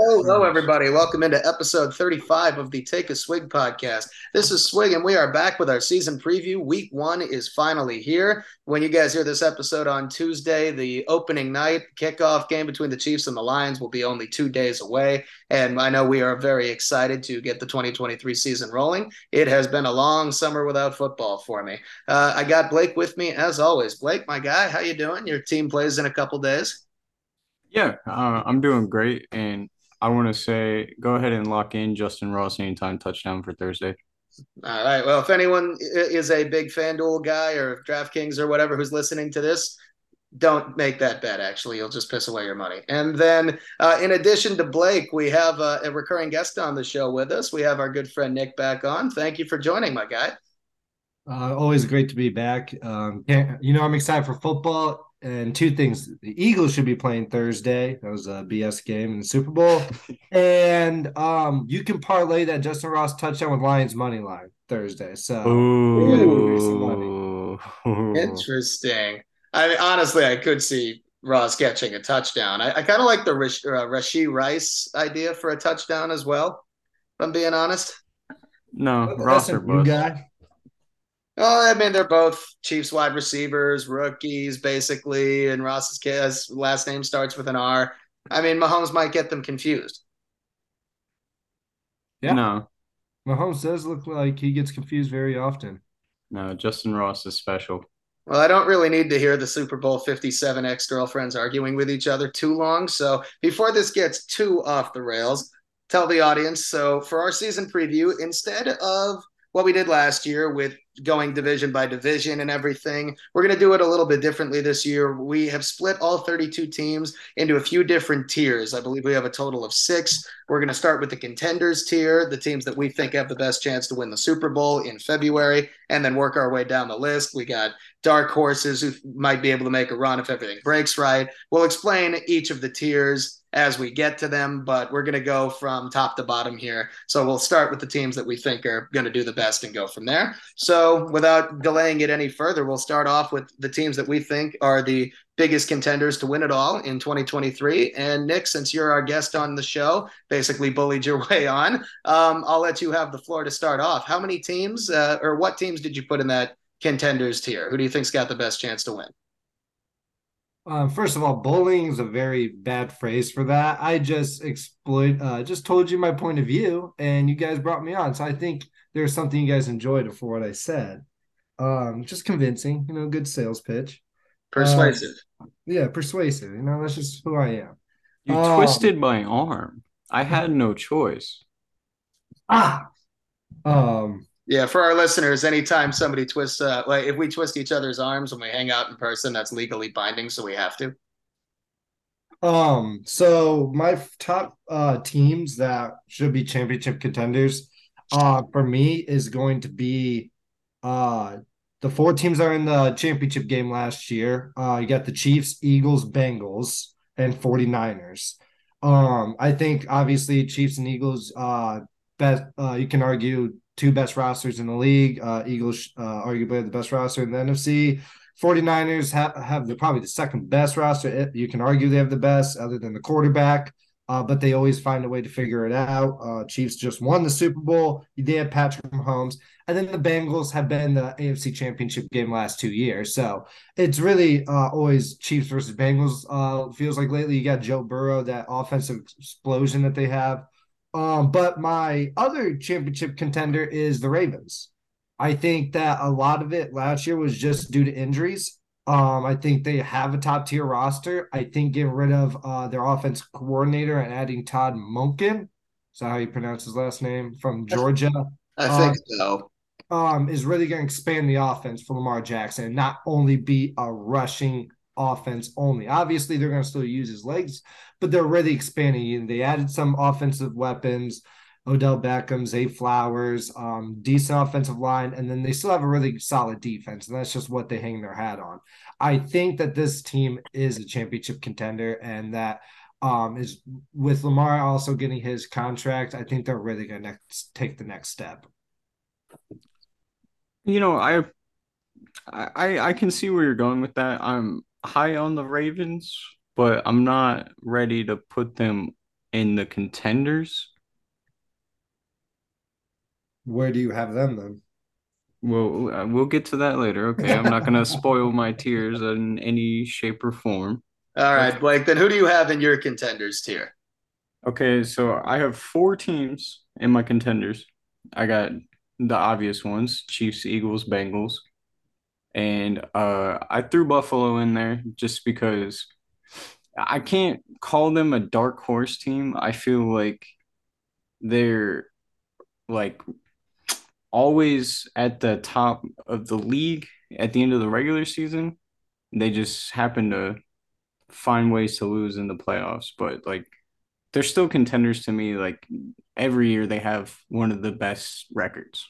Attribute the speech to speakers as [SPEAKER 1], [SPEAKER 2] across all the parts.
[SPEAKER 1] Hello, everybody. Welcome into episode 35 of the Take a Swig podcast. This is Swig, and we are back with our season preview. Week one is finally here. When you guys hear this episode on Tuesday, the opening night kickoff game between the Chiefs and the Lions will be only two days away. And I know we are very excited to get the 2023 season rolling. It has been a long summer without football for me. Uh, I got Blake with me as always. Blake, my guy, how you doing? Your team plays in a couple days.
[SPEAKER 2] Yeah, uh, I'm doing great, and I want to say go ahead and lock in Justyn Ross anytime touchdown for Thursday.
[SPEAKER 1] All right. Well, if anyone is a big FanDuel guy or DraftKings or whatever who's listening to this, don't make that bet. Actually, you'll just piss away your money. And then, uh, in addition to Blake, we have uh, a recurring guest on the show with us. We have our good friend Nick back on. Thank you for joining, my guy.
[SPEAKER 3] Uh, always great to be back. Um, you know, I'm excited for football and two things: the Eagles should be playing Thursday. That was a BS game in the Super Bowl, and um, you can parlay that Justyn Ross touchdown with Lions money line Thursday. So
[SPEAKER 1] Ooh. interesting. I mean, honestly, I could see Ross catching a touchdown. I, I kind of like the Rash, uh, Rashee Rice idea for a touchdown as well. If I'm being honest.
[SPEAKER 2] No, Ross or Guy.
[SPEAKER 1] Oh, I mean, they're both Chiefs wide receivers, rookies, basically, and Ross's kid's last name starts with an R. I mean, Mahomes might get them confused.
[SPEAKER 2] Yeah. No.
[SPEAKER 3] Mahomes does look like he gets confused very often.
[SPEAKER 2] No, Justyn Ross is special.
[SPEAKER 1] Well, I don't really need to hear the Super Bowl 57 ex girlfriends arguing with each other too long. So before this gets too off the rails, tell the audience. So for our season preview, instead of what we did last year with going division by division and everything. We're going to do it a little bit differently this year. We have split all 32 teams into a few different tiers. I believe we have a total of six. We're going to start with the contenders tier, the teams that we think have the best chance to win the Super Bowl in February, and then work our way down the list. We got dark horses who might be able to make a run if everything breaks right. We'll explain each of the tiers as we get to them, but we're going to go from top to bottom here. So we'll start with the teams that we think are going to do the best and go from there. So without delaying it any further, we'll start off with the teams that we think are the biggest contenders to win it all in 2023. And Nick, since you're our guest on the show, basically bullied your way on, um, I'll let you have the floor to start off. How many teams uh, or what teams did you put in that contenders tier? Who do you think's got the best chance to win?
[SPEAKER 3] Uh, first of all, bullying is a very bad phrase for that. I just exploit, uh, just told you my point of view, and you guys brought me on. So I think there's something you guys enjoyed for what I said. Um, just convincing, you know, good sales pitch.
[SPEAKER 1] Persuasive.
[SPEAKER 3] Uh, yeah, persuasive. You know, that's just who I am.
[SPEAKER 2] You um, twisted my arm. I had no choice.
[SPEAKER 3] Ah. Um,
[SPEAKER 1] yeah, for our listeners, anytime somebody twists, uh, like if we twist each other's arms when we hang out in person, that's legally binding, so we have to.
[SPEAKER 3] Um, so my top uh teams that should be championship contenders, uh, for me is going to be uh the four teams are in the championship game last year. Uh, you got the Chiefs, Eagles, Bengals, and 49ers. Um, I think obviously Chiefs and Eagles, uh, best, uh, you can argue two best rosters in the league. Uh, Eagles uh, arguably the best roster in the NFC. 49ers have, have the, probably the second best roster. You can argue they have the best other than the quarterback, uh, but they always find a way to figure it out. Uh, Chiefs just won the Super Bowl. They had Patrick Mahomes. And then the Bengals have been the AFC championship game last two years. So it's really uh, always Chiefs versus Bengals. Uh, feels like lately you got Joe Burrow, that offensive explosion that they have. Um, but my other championship contender is the Ravens. I think that a lot of it last year was just due to injuries. Um, I think they have a top tier roster. I think getting rid of uh, their offense coordinator and adding Todd Monken, is that how you pronounce his last name from Georgia?
[SPEAKER 1] I think um, so.
[SPEAKER 3] Um, is really going to expand the offense for Lamar Jackson and not only be a rushing offense only. Obviously, they're going to still use his legs, but they're really expanding. They added some offensive weapons. Odell Beckham, Zay Flowers, um, decent offensive line, and then they still have a really solid defense, and that's just what they hang their hat on. I think that this team is a championship contender, and that um, is with Lamar also getting his contract. I think they're really going to take the next step.
[SPEAKER 2] You know, I, I, I can see where you're going with that. I'm high on the Ravens, but I'm not ready to put them in the contenders.
[SPEAKER 3] Where do you have them then?
[SPEAKER 2] Well, uh, we'll get to that later. Okay, I'm not gonna spoil my tiers in any shape or form.
[SPEAKER 1] All right, Blake. Then who do you have in your contenders tier?
[SPEAKER 2] Okay, so I have four teams in my contenders. I got the obvious ones: Chiefs, Eagles, Bengals, and uh, I threw Buffalo in there just because I can't call them a dark horse team. I feel like they're like always at the top of the league at the end of the regular season. They just happen to find ways to lose in the playoffs, but like they're still contenders to me. Like every year they have one of the best records.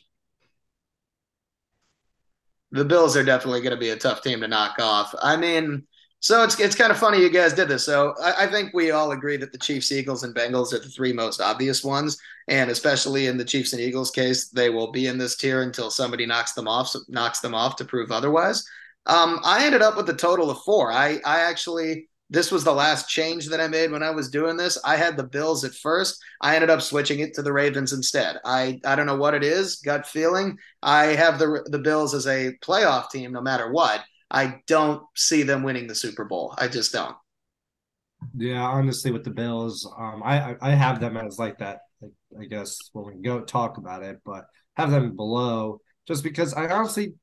[SPEAKER 1] The Bills are definitely going to be a tough team to knock off. I mean, so it's it's kind of funny you guys did this. So I, I, think we all agree that the Chiefs, Eagles, and Bengals are the three most obvious ones, and especially in the Chiefs and Eagles case, they will be in this tier until somebody knocks them off knocks them off to prove otherwise. Um, I ended up with a total of four. I I actually this was the last change that I made when I was doing this. I had the Bills at first. I ended up switching it to the Ravens instead. I I don't know what it is, gut feeling. I have the the Bills as a playoff team no matter what. I don't see them winning the Super Bowl. I just don't.
[SPEAKER 3] Yeah, honestly, with the Bills, um, I I have them as like that. I guess when we go talk about it, but have them below just because I honestly,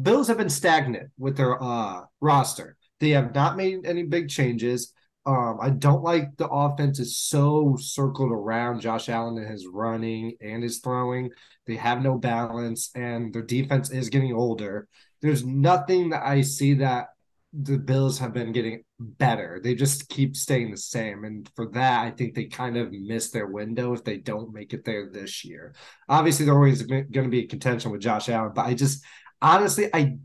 [SPEAKER 3] Bills have been stagnant with their uh roster. They have not made any big changes. Um, I don't like the offense is so circled around Josh Allen and his running and his throwing. They have no balance, and their defense is getting older there's nothing that I see that the Bills have been getting better. They just keep staying the same. And for that, I think they kind of miss their window if they don't make it there this year. Obviously, they're always going to be a contention with Josh Allen, but I just honestly, I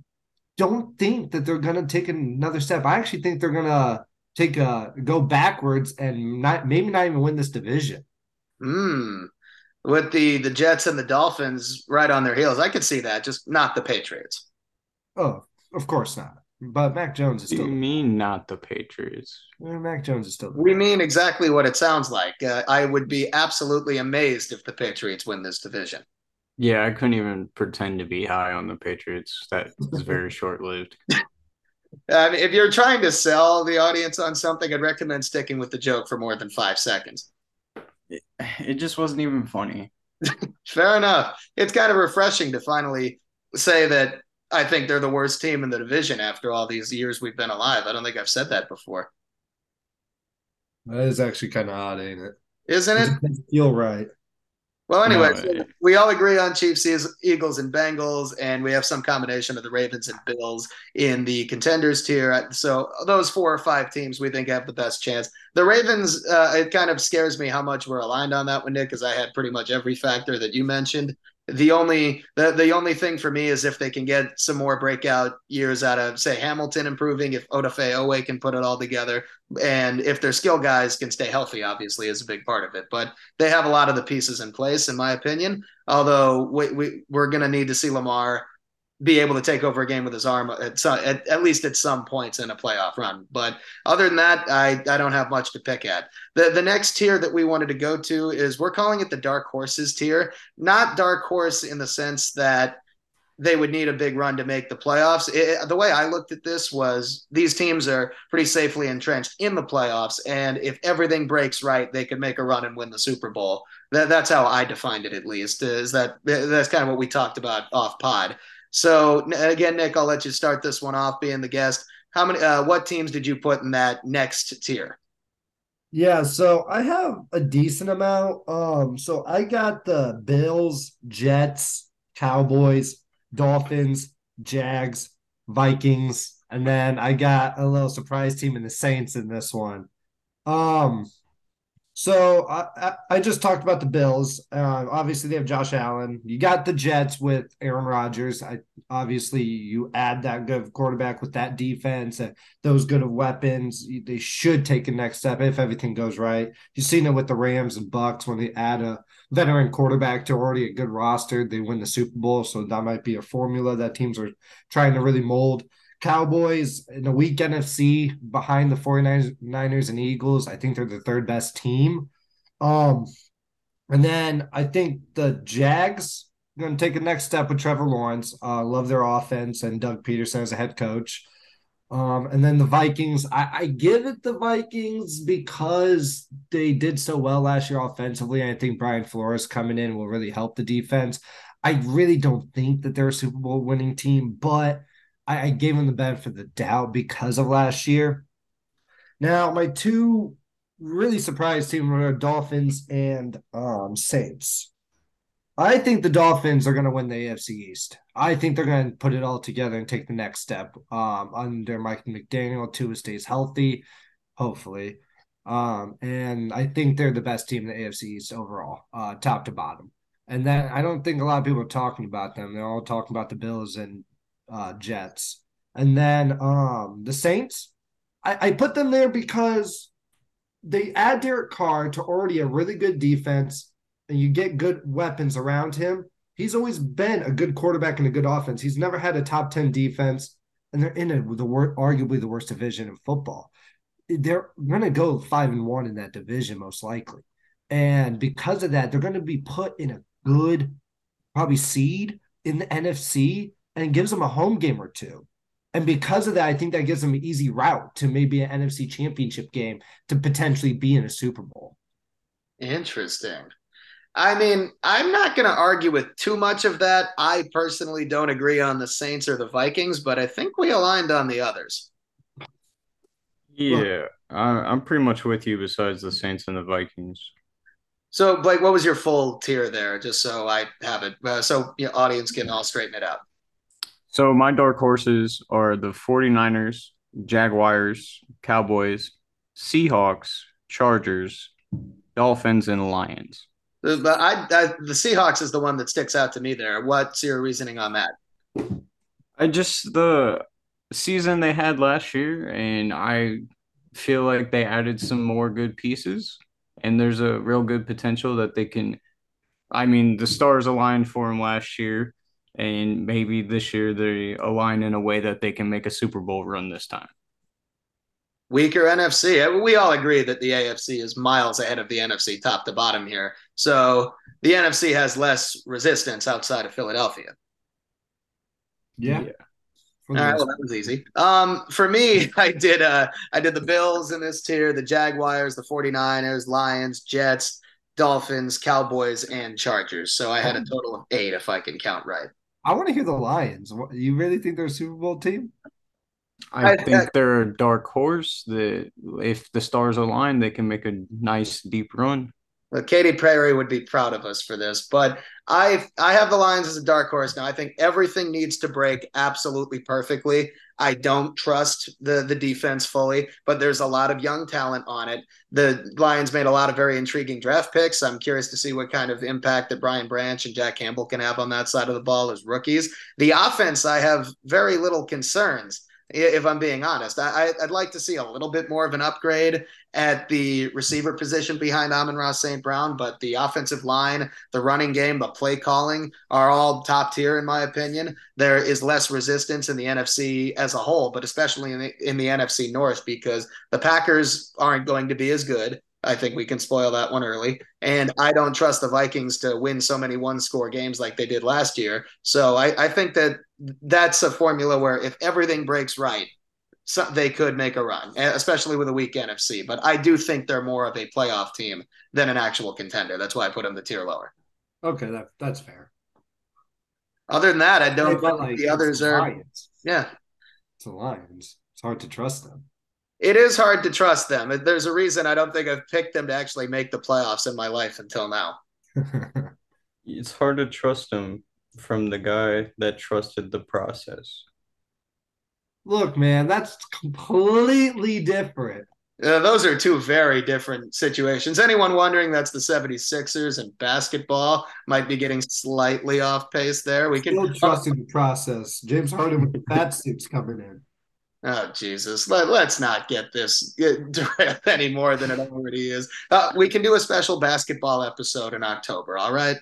[SPEAKER 3] don't think that they're going to take another step. I actually think they're going to take a go backwards and not maybe not even win this division.
[SPEAKER 1] Hmm. With the the Jets and the Dolphins right on their heels, I could see that. Just not the Patriots.
[SPEAKER 3] Oh, of course not. But Mac Jones is still.
[SPEAKER 2] You mean not the Patriots?
[SPEAKER 3] Mac Jones is still.
[SPEAKER 1] We mean exactly what it sounds like. Uh, I would be absolutely amazed if the Patriots win this division.
[SPEAKER 2] Yeah, I couldn't even pretend to be high on the Patriots. That was very short lived.
[SPEAKER 1] Um, if you're trying to sell the audience on something, I'd recommend sticking with the joke for more than five seconds.
[SPEAKER 2] It, it just wasn't even funny.
[SPEAKER 1] Fair enough. It's kind of refreshing to finally say that I think they're the worst team in the division after all these years we've been alive. I don't think I've said that before.
[SPEAKER 3] That is actually kind of odd, ain't it?
[SPEAKER 1] Isn't it?
[SPEAKER 3] it feel right.
[SPEAKER 1] Well, anyway, no, we all agree on Chiefs, Eagles, and Bengals, and we have some combination of the Ravens and Bills in the contenders tier. So those four or five teams we think have the best chance. The Ravens, uh, it kind of scares me how much we're aligned on that one, Nick, because I had pretty much every factor that you mentioned the only the, the only thing for me is if they can get some more breakout years out of say Hamilton improving, if Odafe Oweh can put it all together, and if their skill guys can stay healthy, obviously is a big part of it. But they have a lot of the pieces in place, in my opinion. Although we, we we're gonna need to see Lamar be able to take over a game with his arm at, some, at, at, least at some points in a playoff run. But other than that, I, I don't have much to pick at. The, the next tier that we wanted to go to is we're calling it the dark horses tier, not dark horse in the sense that they would need a big run to make the playoffs. It, the way I looked at this was these teams are pretty safely entrenched in the playoffs, and if everything breaks right, they could make a run and win the Super Bowl. That, that's how I defined it, at least. Is that that's kind of what we talked about off pod. So again, Nick, I'll let you start this one off, being the guest. How many? Uh, what teams did you put in that next tier?
[SPEAKER 3] Yeah, so I have a decent amount. Um, so I got the Bills, Jets, Cowboys, Dolphins, Jags, Vikings, and then I got a little surprise team in the Saints in this one. Um, so I, I just talked about the Bills. Uh, obviously, they have Josh Allen. You got the Jets with Aaron Rodgers. I, obviously, you add that good quarterback with that defense, and those good of weapons. They should take a next step if everything goes right. You've seen it with the Rams and Bucks when they add a veteran quarterback to already a good roster. They win the Super Bowl, so that might be a formula that teams are trying to really mold. Cowboys in a weak NFC behind the 49ers and Eagles. I think they're the third best team. Um, and then I think the Jags are going to take a next step with Trevor Lawrence. Uh, love their offense and Doug Pederson as a head coach. Um, and then the Vikings, I, I, give it the Vikings because they did so well last year offensively. And I think Brian Flores coming in will really help the defense. I really don't think that they're a Super Bowl winning team, but I, I gave them the benefit of the doubt because of last year. Now, my two really surprised teams were Dolphins and um, Saints. I think the Dolphins are going to win the AFC East. I think they're going to put it all together and take the next step um, under Mike McDaniel. Tua stays healthy, hopefully. Um, and I think they're the best team in the AFC East overall, uh, top to bottom. And then I don't think a lot of people are talking about them. They're all talking about the Bills and uh, Jets. And then um, the Saints, I, I put them there because they add Derek Carr to already a really good defense and you get good weapons around him, he's always been a good quarterback and a good offense. He's never had a top 10 defense, and they're in a, the arguably the worst division in football. They're going to go five and one in that division, most likely. And because of that, they're going to be put in a good, probably seed in the NFC and gives them a home game or two. And because of that, I think that gives them an easy route to maybe an NFC championship game to potentially be in a Super Bowl.
[SPEAKER 1] Interesting. I mean, I'm not going to argue with too much of that. I personally don't agree on the Saints or the Vikings, but I think we aligned on the others.
[SPEAKER 2] Yeah, I'm pretty much with you besides the Saints and the Vikings.
[SPEAKER 1] So, Blake, what was your full tier there? Just so I have it, uh, so the audience can all straighten it out.
[SPEAKER 2] So, my dark horses are the 49ers, Jaguars, Cowboys, Seahawks, Chargers, Dolphins, and Lions.
[SPEAKER 1] But I, I, the Seahawks is the one that sticks out to me there. What's your reasoning on that?
[SPEAKER 2] I just the season they had last year, and I feel like they added some more good pieces, and there's a real good potential that they can. I mean, the stars aligned for them last year, and maybe this year they align in a way that they can make a Super Bowl run this time
[SPEAKER 1] weaker NFC. We all agree that the AFC is miles ahead of the NFC top to bottom here. So the NFC has less resistance outside of Philadelphia.
[SPEAKER 3] Yeah. yeah.
[SPEAKER 1] All right, well that was easy. Um, for me, I did uh I did the Bills in this tier, the Jaguars, the 49ers, Lions, Jets, Dolphins, Cowboys, and Chargers. So I had a total of eight if I can count right.
[SPEAKER 3] I want to hear the Lions. You really think they're a Super Bowl team?
[SPEAKER 2] I, think they're a dark horse that if the stars align, they can make a nice deep run.
[SPEAKER 1] Katy Perry would be proud of us for this, but I I have the Lions as a dark horse now. I think everything needs to break absolutely perfectly. I don't trust the the defense fully, but there's a lot of young talent on it. The Lions made a lot of very intriguing draft picks. I'm curious to see what kind of impact that Brian Branch and Jack Campbell can have on that side of the ball as rookies. The offense, I have very little concerns if I'm being honest. I, would like to see a little bit more of an upgrade at the receiver position behind Amon-Ra St. Brown, but the offensive line, the running game, the play calling are all top tier, in my opinion. There is less resistance in the NFC as a whole, but especially in the, in the NFC North because the Packers aren't going to be as good. I think we can spoil that one early. And I don't trust the Vikings to win so many one score games like they did last year. So I, I think that that's a formula where if everything breaks right, so they could make a run, especially with a weak NFC. But I do think they're more of a playoff team than an actual contender. That's why I put them the tier lower.
[SPEAKER 3] Okay, that that's fair.
[SPEAKER 1] Other than that, I don't think like the others are. Yeah,
[SPEAKER 3] it's the Lions. It's hard to trust them
[SPEAKER 1] it is hard to trust them. There's a reason I don't think I've picked them to actually make the playoffs in my life until now.
[SPEAKER 2] it's hard to trust them from the guy that trusted the process.
[SPEAKER 3] Look, man, that's completely different.
[SPEAKER 1] Uh, those are two very different situations. Anyone wondering that's the 76ers and basketball might be getting slightly off pace there. We
[SPEAKER 3] can still trusting the process. James Harden with the fat suits coming in.
[SPEAKER 1] Oh Jesus! Let, us not get this derailed any more than it already is. Uh, we can do a special basketball episode in October. All right.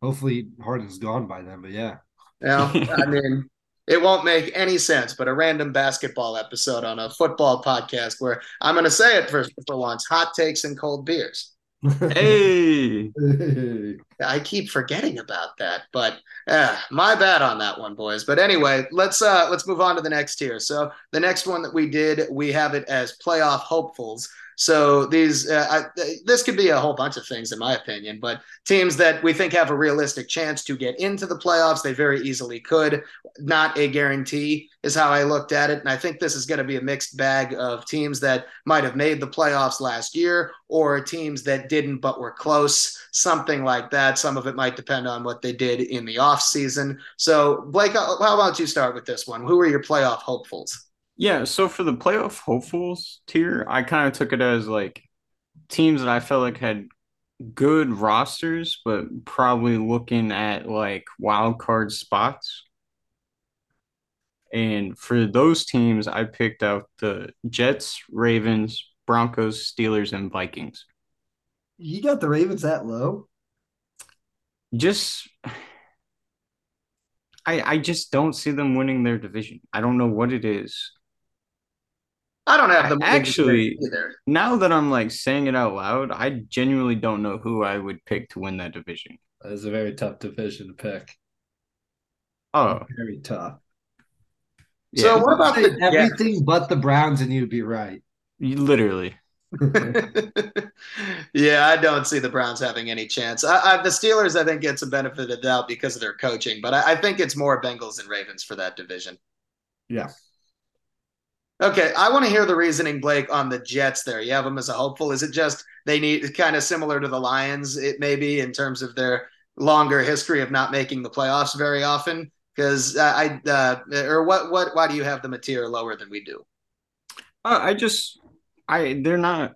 [SPEAKER 3] Hopefully, Harden's gone by then. But yeah.
[SPEAKER 1] Yeah, I mean, it won't make any sense. But a random basketball episode on a football podcast where I'm going to say it for for once: hot takes and cold beers.
[SPEAKER 2] Hey.
[SPEAKER 1] I keep forgetting about that, but uh, my bad on that one, boys. But anyway, let's uh, let's move on to the next tier. So the next one that we did, we have it as playoff hopefuls. So these, uh, I, this could be a whole bunch of things, in my opinion. But teams that we think have a realistic chance to get into the playoffs, they very easily could. Not a guarantee is how I looked at it, and I think this is going to be a mixed bag of teams that might have made the playoffs last year, or teams that didn't but were close, something like that. Some of it might depend on what they did in the off season. So Blake, how about you start with this one? Who are your playoff hopefuls?
[SPEAKER 2] Yeah, so for the playoff hopefuls tier, I kind of took it as like teams that I felt like had good rosters, but probably looking at like wild card spots. And for those teams, I picked out the Jets, Ravens, Broncos, Steelers, and Vikings.
[SPEAKER 3] You got the Ravens that low?
[SPEAKER 2] Just I I just don't see them winning their division. I don't know what it is.
[SPEAKER 1] I don't have the
[SPEAKER 2] actually either. Now that I'm like saying it out loud, I genuinely don't know who I would pick to win that division.
[SPEAKER 3] It's a very tough division to pick.
[SPEAKER 2] Oh,
[SPEAKER 3] very tough.
[SPEAKER 1] Yeah. So what about the
[SPEAKER 3] everything yeah. but the Browns and you'd be right.
[SPEAKER 2] You, Literally.
[SPEAKER 1] yeah, I don't see the Browns having any chance. I, I, the Steelers, I think, get some benefit of the doubt because of their coaching, but I, I think it's more Bengals and Ravens for that division.
[SPEAKER 3] Yeah.
[SPEAKER 1] Okay, I want to hear the reasoning, Blake, on the Jets. There, you have them as a hopeful. Is it just they need kind of similar to the Lions? It may be in terms of their longer history of not making the playoffs very often. Because uh, I, uh, or what, what, why do you have them a tier lower than we do?
[SPEAKER 2] Uh, I just, I, they're not.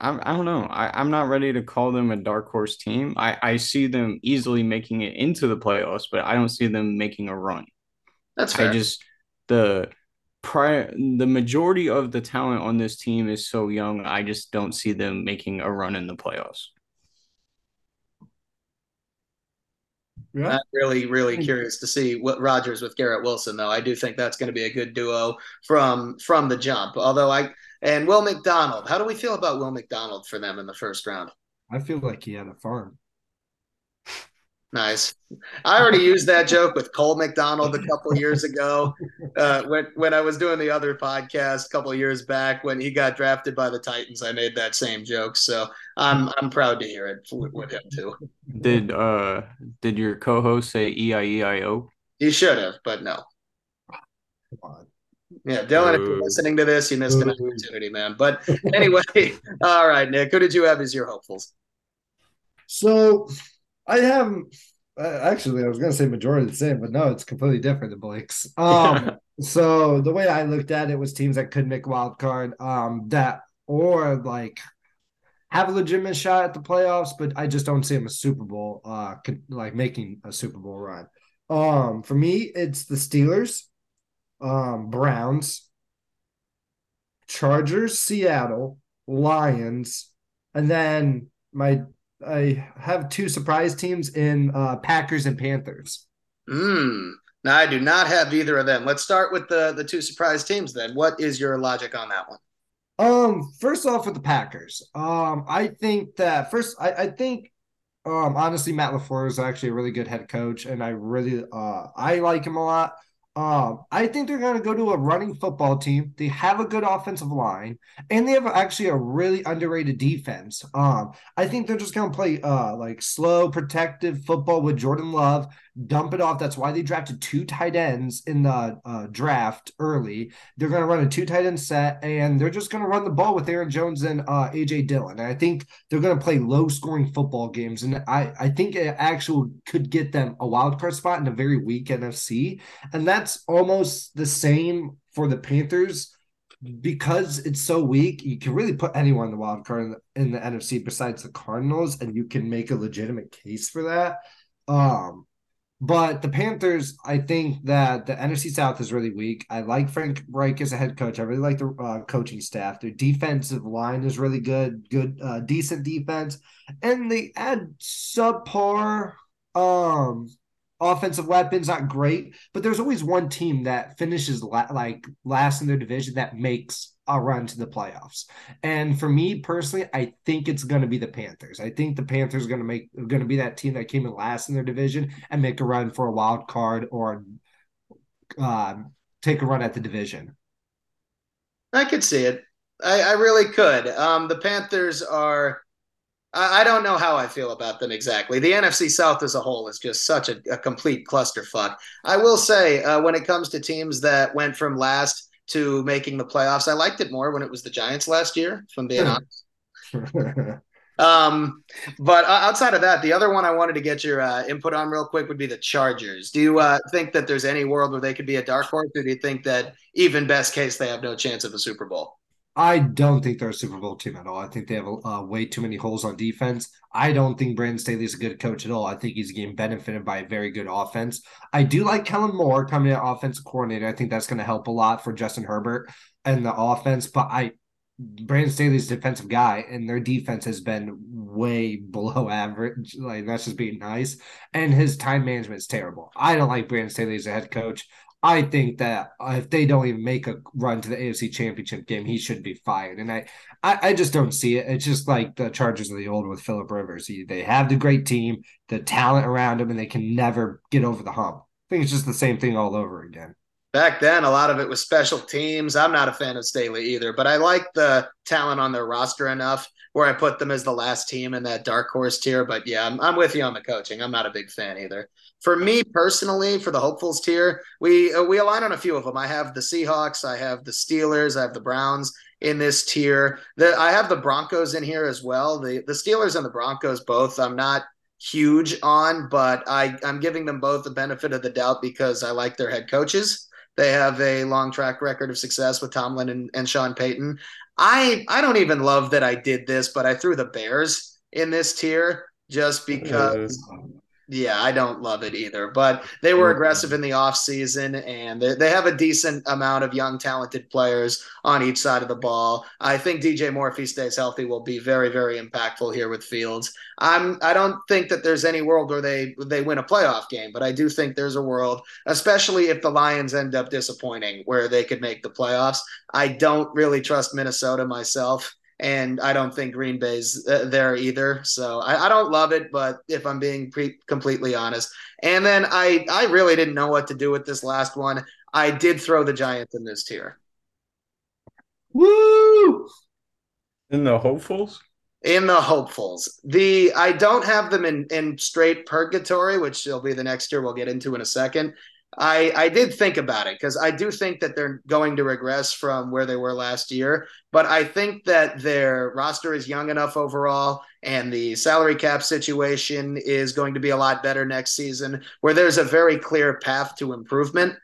[SPEAKER 2] I, I don't know. I, I'm not ready to call them a dark horse team. I, I see them easily making it into the playoffs, but I don't see them making a run.
[SPEAKER 1] That's fair.
[SPEAKER 2] I just the prior the majority of the talent on this team is so young. I just don't see them making a run in the playoffs.
[SPEAKER 1] Yeah. I'm really, really curious to see what Rodgers with Garrett Wilson, though. I do think that's going to be a good duo from from the jump. Although I and Will McDonald, how do we feel about Will McDonald for them in the first round?
[SPEAKER 3] I feel like he had a farm.
[SPEAKER 1] Nice. I already used that joke with Cole McDonald a couple years ago uh, when when I was doing the other podcast a couple years back when he got drafted by the Titans. I made that same joke, so I'm I'm proud to hear it with him too.
[SPEAKER 2] Did uh did your co-host say E I E I O?
[SPEAKER 1] He should have, but no. Come on. Yeah, Dylan, if you're listening to this, you missed an opportunity, man. But anyway, all right, Nick, who did you have as your hopefuls?
[SPEAKER 3] So I have uh, actually I was gonna say majority the same, but no, it's completely different than Blake's. Um, so the way I looked at it was teams that could make wild card, um, that or like have a legitimate shot at the playoffs, but I just don't see them a Super Bowl, uh, like making a Super Bowl run. Um, for me, it's the Steelers, um, Browns, Chargers, Seattle, Lions, and then my I have two surprise teams in uh, Packers and Panthers.
[SPEAKER 1] Hmm. Now I do not have either of them. Let's start with the the two surprise teams then. What is your logic on that one?
[SPEAKER 3] Um, first off with the Packers. Um, I think that first I, I think um honestly Matt LaFleur is actually a really good head coach and I really uh I like him a lot. Um, I think they're going to go to a running football team. They have a good offensive line, and they have actually a really underrated defense. Um, I think they're just going to play uh like slow, protective football with Jordan Love dump it off. That's why they drafted two tight ends in the uh, draft early. They're going to run a two tight end set, and they're just going to run the ball with Aaron Jones and uh, AJ Dillon. And I think they're going to play low scoring football games, and I I think it actually could get them a wild card spot in a very weak NFC, and that's almost the same for the Panthers. Because it's so weak, you can really put anyone in the wild card in the, in the NFC besides the Cardinals, and you can make a legitimate case for that. Um, but the Panthers, I think that the NFC South is really weak. I like Frank Reich as a head coach. I really like the uh, coaching staff. Their defensive line is really good, good, uh, decent defense, and they add subpar um offensive weapons, not great, but there's always one team that finishes la- like last in their division that makes a run to the playoffs. And for me personally, I think it's going to be the Panthers. I think the Panthers are going to make going to be that team that came in last in their division and make a run for a wild card or uh, take a run at the division.
[SPEAKER 1] I could see it. I, I really could. Um, the Panthers are I, don't know how I feel about them exactly. The NFC South as a whole is just such a, a complete clusterfuck. I will say, uh, when it comes to teams that went from last to making the playoffs, I liked it more when it was the Giants last year, from being honest. um, but outside of that, the other one I wanted to get your uh, input on real quick would be the Chargers. Do you uh, think that there's any world where they could be a dark horse, or do you think that even best case they have no chance of a Super Bowl?
[SPEAKER 3] I don't think they're a Super Bowl team at all. I think they have uh, way too many holes on defense. I don't think Brandon Staley's a good coach at all. I think he's getting benefited by a very good offense. I do like Kellen Moore coming in offensive coordinator. I think that's going to help a lot for Justin Herbert and the offense. But I, Brandon Staley's defensive guy, and their defense has been way below average. Like that's just being nice. And his time management is terrible. I don't like Brandon Staley as a head coach. I think that if they don't even make a run to the AFC Championship game, he should be fired. And I, I, I just don't see it. It's just like the Chargers of the old with Philip Rivers. He, they have the great team, the talent around them, and they can never get over the hump. I think it's just the same thing all over again.
[SPEAKER 1] Back then, a lot of it was special teams. I'm not a fan of Staley either, but I like the talent on their roster enough where I put them as the last team in that dark horse tier. But yeah, I'm, I'm with you on the coaching. I'm not a big fan either. For me personally, for the hopefuls tier, we uh, we align on a few of them. I have the Seahawks, I have the Steelers, I have the Browns in this tier. The, I have the Broncos in here as well. The the Steelers and the Broncos both. I'm not huge on, but I I'm giving them both the benefit of the doubt because I like their head coaches. They have a long track record of success with Tomlin and, and Sean Payton. I I don't even love that I did this, but I threw the Bears in this tier just because yeah, I don't love it either. But they were mm-hmm. aggressive in the offseason and they, they have a decent amount of young, talented players on each side of the ball. I think DJ Moore, if he stays healthy, will be very, very impactful here with Fields. I'm I don't think that there's any world where they they win a playoff game, but I do think there's a world, especially if the Lions end up disappointing, where they could make the playoffs. I don't really trust Minnesota myself and I don't think Green Bay's uh, there either. So I, I, don't love it, but if I'm being pre- completely honest, and then I I really didn't know what to do with this last one. I did throw the Giants in this tier.
[SPEAKER 3] Woo!
[SPEAKER 2] In the hopefuls.
[SPEAKER 1] In the hopefuls, the I don't have them in in straight purgatory, which will be the next year we'll get into in a second. I, I did think about it because I do think that they're going to regress from where they were last year. But I think that their roster is young enough overall, and the salary cap situation is going to be a lot better next season, where there's a very clear path to improvement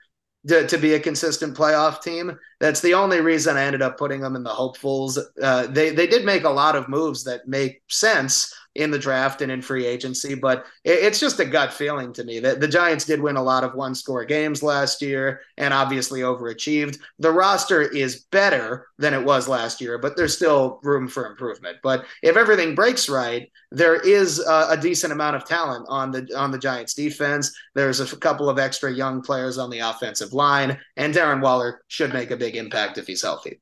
[SPEAKER 1] to, to be a consistent playoff team. That's the only reason I ended up putting them in the hopefuls. Uh, they they did make a lot of moves that make sense in the draft and in free agency. But it's just a gut feeling to me that the Giants did win a lot of one score games last year and obviously overachieved. The roster is better than it was last year, but there's still room for improvement. But if everything breaks right, there is a, a decent amount of talent on the on the Giants defense. There's a couple of extra young players on the offensive line, and Darren Waller should make a big impact if he's healthy.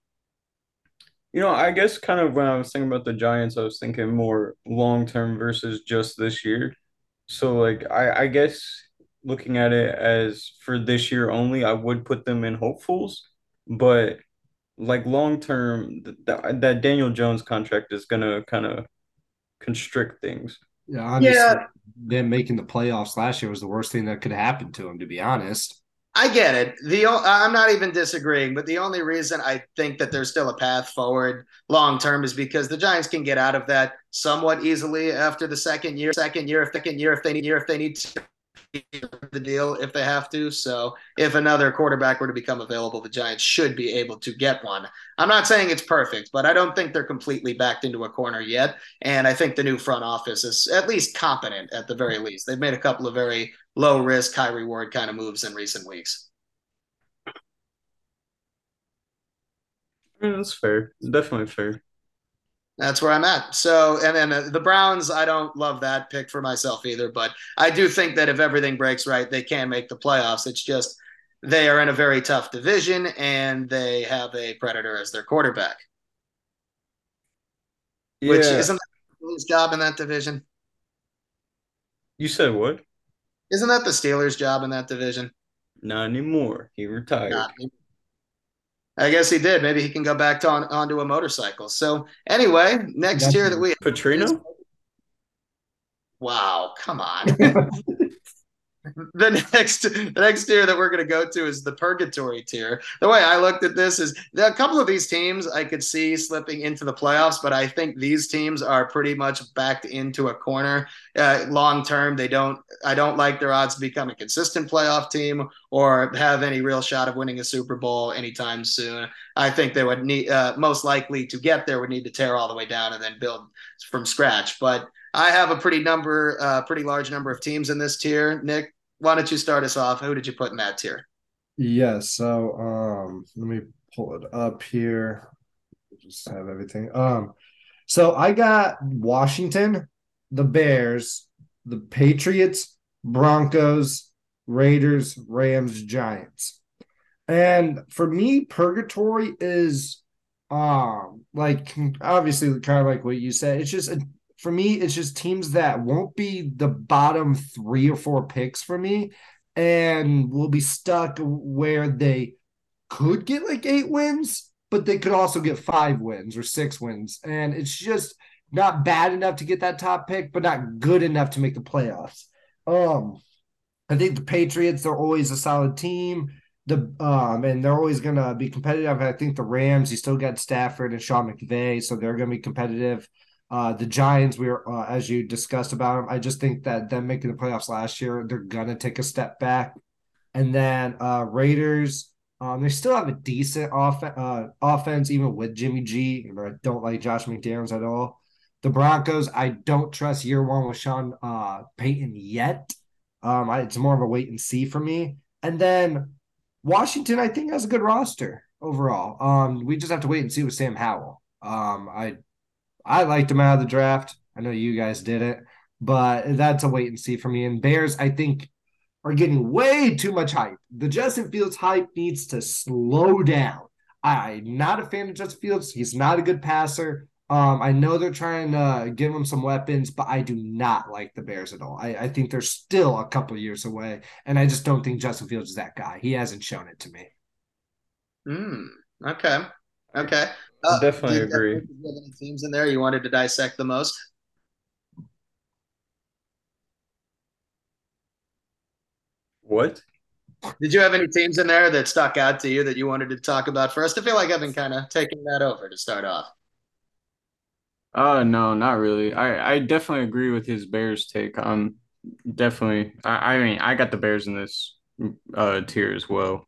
[SPEAKER 2] You know, I guess kind of when I was thinking about the Giants, I was thinking more long term versus just this year. So like I, I guess looking at it as for this year only, I would put them in hopefuls, but like long term, that that Daniel Jones contract is gonna kind of constrict things.
[SPEAKER 3] Yeah, honestly, yeah. them making the playoffs last year was the worst thing that could happen to him, to be honest.
[SPEAKER 1] I get it. The I'm not even disagreeing, but the only reason I think that there's still a path forward long term is because the Giants can get out of that somewhat easily after the second year. Second year, if second year, if they need year, if they need to the deal if they have to. So if another quarterback were to become available, the Giants should be able to get one. I'm not saying it's perfect, but I don't think they're completely backed into a corner yet. And I think the new front office is at least competent at the very least. They've made a couple of very low risk, high reward kind of moves in recent weeks.
[SPEAKER 2] I mean, that's fair. Definitely fair.
[SPEAKER 1] That's where I'm at. So, and then uh, the Browns, I don't love that pick for myself either, but I do think that if everything breaks right, they can make the playoffs. It's just they are in a very tough division and they have a predator as their quarterback. Yeah. Which isn't his job in that division.
[SPEAKER 2] You said what?
[SPEAKER 1] Isn't that the Steelers' job in that division?
[SPEAKER 2] Not anymore. He retired.
[SPEAKER 1] I guess he did. Maybe he can go back to on, onto a motorcycle. So anyway, next year that we
[SPEAKER 2] Petrino.
[SPEAKER 1] Wow, come on. the next the next tier that we're going to go to is the purgatory tier. The way I looked at this is a couple of these teams I could see slipping into the playoffs, but I think these teams are pretty much backed into a corner uh, long term. They don't. I don't like their odds to become a consistent playoff team or have any real shot of winning a Super Bowl anytime soon. I think they would need uh, most likely to get there would need to tear all the way down and then build from scratch, but. I have a pretty number, uh, pretty large number of teams in this tier. Nick, why don't you start us off? Who did you put in that tier?
[SPEAKER 3] Yeah, so um, let me pull it up here. Just have everything. Um, so I got Washington, the Bears, the Patriots, Broncos, Raiders, Rams, Giants. And for me, purgatory is um like obviously kind of like what you said. It's just for me, it's just teams that won't be the bottom three or four picks for me and will be stuck where they could get like eight wins, but they could also get five wins or six wins. And it's just not bad enough to get that top pick, but not good enough to make the playoffs. Um, I think the Patriots are always a solid team. The um and they're always gonna be competitive. I think the Rams, you still got Stafford and Sean McVay, so they're gonna be competitive. Uh, the Giants, we were uh, as you discussed about them. I just think that them making the playoffs last year, they're gonna take a step back. And then uh, Raiders, um, they still have a decent off- uh, offense, even with Jimmy G. I don't like Josh McDaniels at all. The Broncos, I don't trust year one with Sean uh, Payton yet. Um, I, it's more of a wait and see for me. And then Washington, I think, has a good roster overall. Um, we just have to wait and see with Sam Howell. Um, I I liked him out of the draft. I know you guys did it, but that's a wait and see for me. And Bears, I think, are getting way too much hype. The Justin Fields hype needs to slow down. I'm not a fan of Justin Fields. He's not a good passer. Um, I know they're trying to give him some weapons, but I do not like the Bears at all. I, I think they're still a couple years away, and I just don't think Justin Fields is that guy. He hasn't shown it to me.
[SPEAKER 1] Hmm. Okay. Okay.
[SPEAKER 2] Uh, definitely agree.
[SPEAKER 1] Do you have any teams in there you wanted to dissect the most?
[SPEAKER 2] What?
[SPEAKER 1] Did you have any teams in there that stuck out to you that you wanted to talk about first? I feel like I've been kind of taking that over to start off.
[SPEAKER 2] Uh no, not really. I I definitely agree with his Bears take. Um, definitely. I I mean, I got the Bears in this uh tier as well.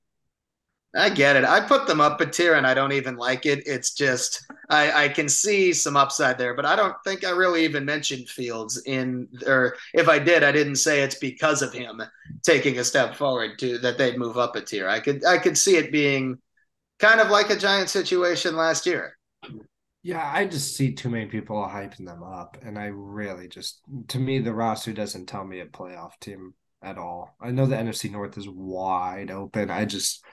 [SPEAKER 1] I get it. I put them up a tier and I don't even like it. It's just I, I can see some upside there, but I don't think I really even mentioned Fields in or if I did, I didn't say it's because of him taking a step forward to that they'd move up a tier. I could I could see it being kind of like a giant situation last year.
[SPEAKER 3] Yeah, I just see too many people hyping them up, and I really just to me the roster doesn't tell me a playoff team at all. I know the NFC North is wide open. I just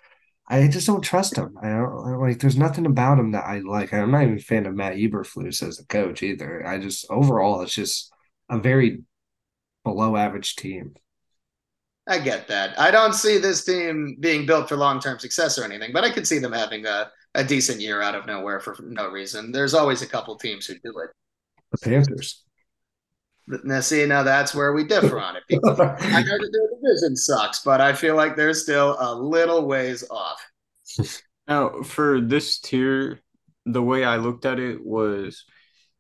[SPEAKER 3] I just don't trust him. I don't like. There's nothing about him that I like. I'm not even a fan of Matt Eberflus as a coach either. I just overall, it's just a very below average team.
[SPEAKER 1] I get that. I don't see this team being built for long term success or anything, but I could see them having a, a decent year out of nowhere for no reason. There's always a couple teams who do it.
[SPEAKER 3] The Panthers.
[SPEAKER 1] Now, see, now that's where we differ on it. Because I know that their division sucks, but I feel like they're still a little ways off.
[SPEAKER 2] Now, for this tier, the way I looked at it was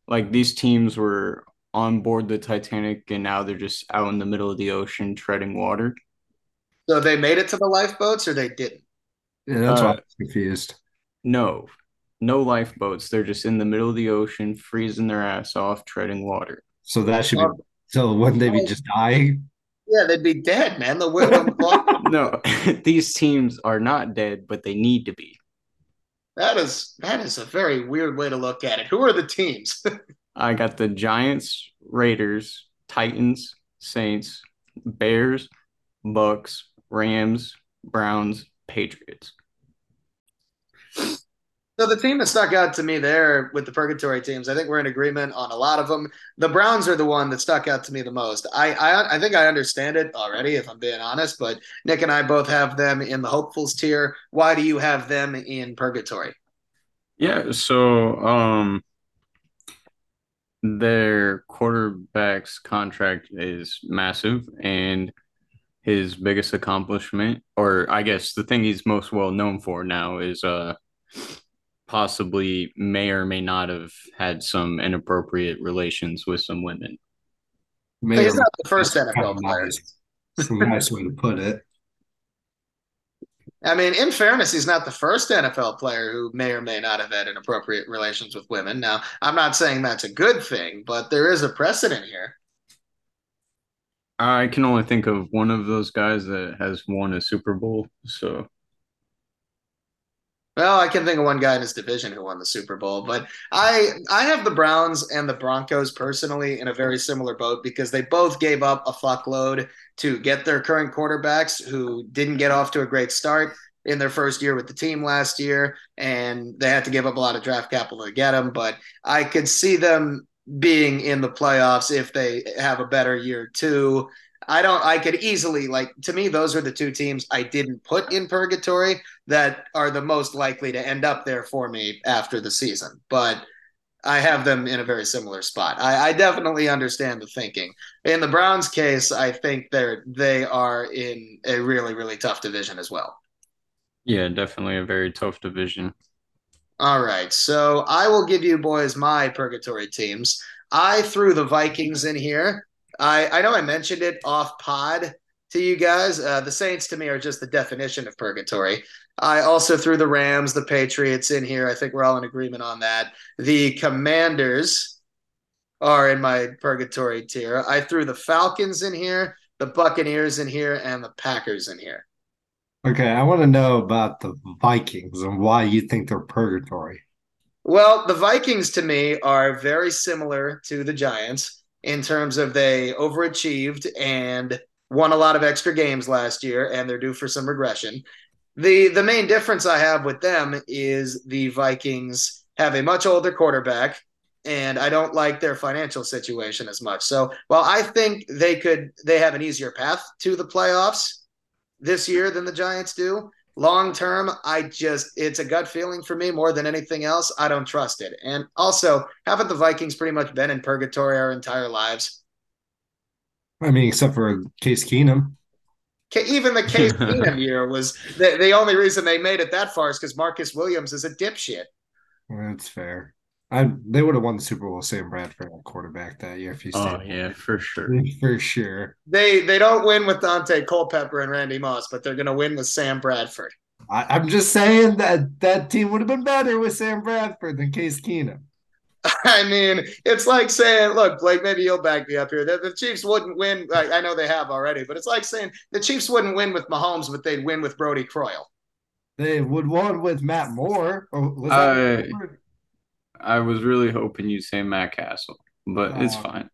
[SPEAKER 2] like these teams were on board the Titanic and now they're just out in the middle of the ocean treading water.
[SPEAKER 1] So they made it to the lifeboats or they didn't?
[SPEAKER 3] Yeah, that's uh, why I'm confused.
[SPEAKER 2] No, no lifeboats. They're just in the middle of the ocean, freezing their ass off, treading water.
[SPEAKER 3] So that should be. So wouldn't they be just dying?
[SPEAKER 1] Yeah, they'd be dead, man. The
[SPEAKER 2] no, these teams are not dead, but they need to be.
[SPEAKER 1] That is that is a very weird way to look at it. Who are the teams?
[SPEAKER 2] I got the Giants, Raiders, Titans, Saints, Bears, Bucks, Rams, Browns, Patriots.
[SPEAKER 1] So the team that stuck out to me there with the purgatory teams, I think we're in agreement on a lot of them. The Browns are the one that stuck out to me the most. I I, I think I understand it already, if I'm being honest. But Nick and I both have them in the hopefuls tier. Why do you have them in purgatory?
[SPEAKER 2] Yeah, so um, their quarterback's contract is massive, and his biggest accomplishment, or I guess the thing he's most well known for now, is uh possibly may or may not have had some inappropriate relations with some women.
[SPEAKER 1] May he's not the first NFL player.
[SPEAKER 3] That's a nice way to put it.
[SPEAKER 1] I mean, in fairness, he's not the first NFL player who may or may not have had inappropriate relations with women. Now, I'm not saying that's a good thing, but there is a precedent here.
[SPEAKER 2] I can only think of one of those guys that has won a Super Bowl. So
[SPEAKER 1] well, I can think of one guy in his division who won the Super Bowl, but I I have the Browns and the Broncos personally in a very similar boat because they both gave up a fuckload to get their current quarterbacks who didn't get off to a great start in their first year with the team last year, and they had to give up a lot of draft capital to get them. But I could see them being in the playoffs if they have a better year too I don't. I could easily like to me those are the two teams I didn't put in purgatory that are the most likely to end up there for me after the season. But I have them in a very similar spot. I, I definitely understand the thinking. In the Browns case, I think they're they are in a really really tough division as well.
[SPEAKER 2] Yeah, definitely a very tough division.
[SPEAKER 1] All right, so I will give you boys my purgatory teams. I threw the Vikings in here. I, I know I mentioned it off pod to you guys. Uh, the Saints to me are just the definition of purgatory. I also threw the Rams, the Patriots in here. I think we're all in agreement on that. The Commanders are in my purgatory tier. I threw the Falcons in here, the Buccaneers in here, and the Packers in here.
[SPEAKER 3] Okay, I want to know about the Vikings and why you think they're purgatory.
[SPEAKER 1] Well, the Vikings to me are very similar to the Giants in terms of they overachieved and won a lot of extra games last year and they're due for some regression. The the main difference I have with them is the Vikings have a much older quarterback and I don't like their financial situation as much. So, while I think they could they have an easier path to the playoffs this year than the Giants do, long term, I just it's a gut feeling for me more than anything else. I don't trust it. And also, haven't the Vikings pretty much been in purgatory our entire lives?
[SPEAKER 3] I mean, except for Case Keenum.
[SPEAKER 1] Even the Case Keenum year was the, the only reason they made it that far is because Marcus Williams is a dipshit.
[SPEAKER 3] That's fair. I they would have won the Super Bowl Sam Bradford quarterback that year if he oh,
[SPEAKER 2] stayed. Oh yeah, for sure.
[SPEAKER 3] For sure.
[SPEAKER 1] They they don't win with Daunte Culpepper and Randy Moss, but they're gonna win with Sam Bradford.
[SPEAKER 3] I, am just saying that that team would have been better with Sam Bradford than Case Keenum.
[SPEAKER 1] I mean, it's like saying, look, Blake, maybe you'll back me up here. The, the Chiefs wouldn't win. I, I, know they have already, but it's like saying the Chiefs wouldn't win with Mahomes, but they'd win with Brodie Croyle.
[SPEAKER 3] They would win with Matt Moore.
[SPEAKER 2] was that uh, I was really hoping you'd say Matt Cassel, but it's fine.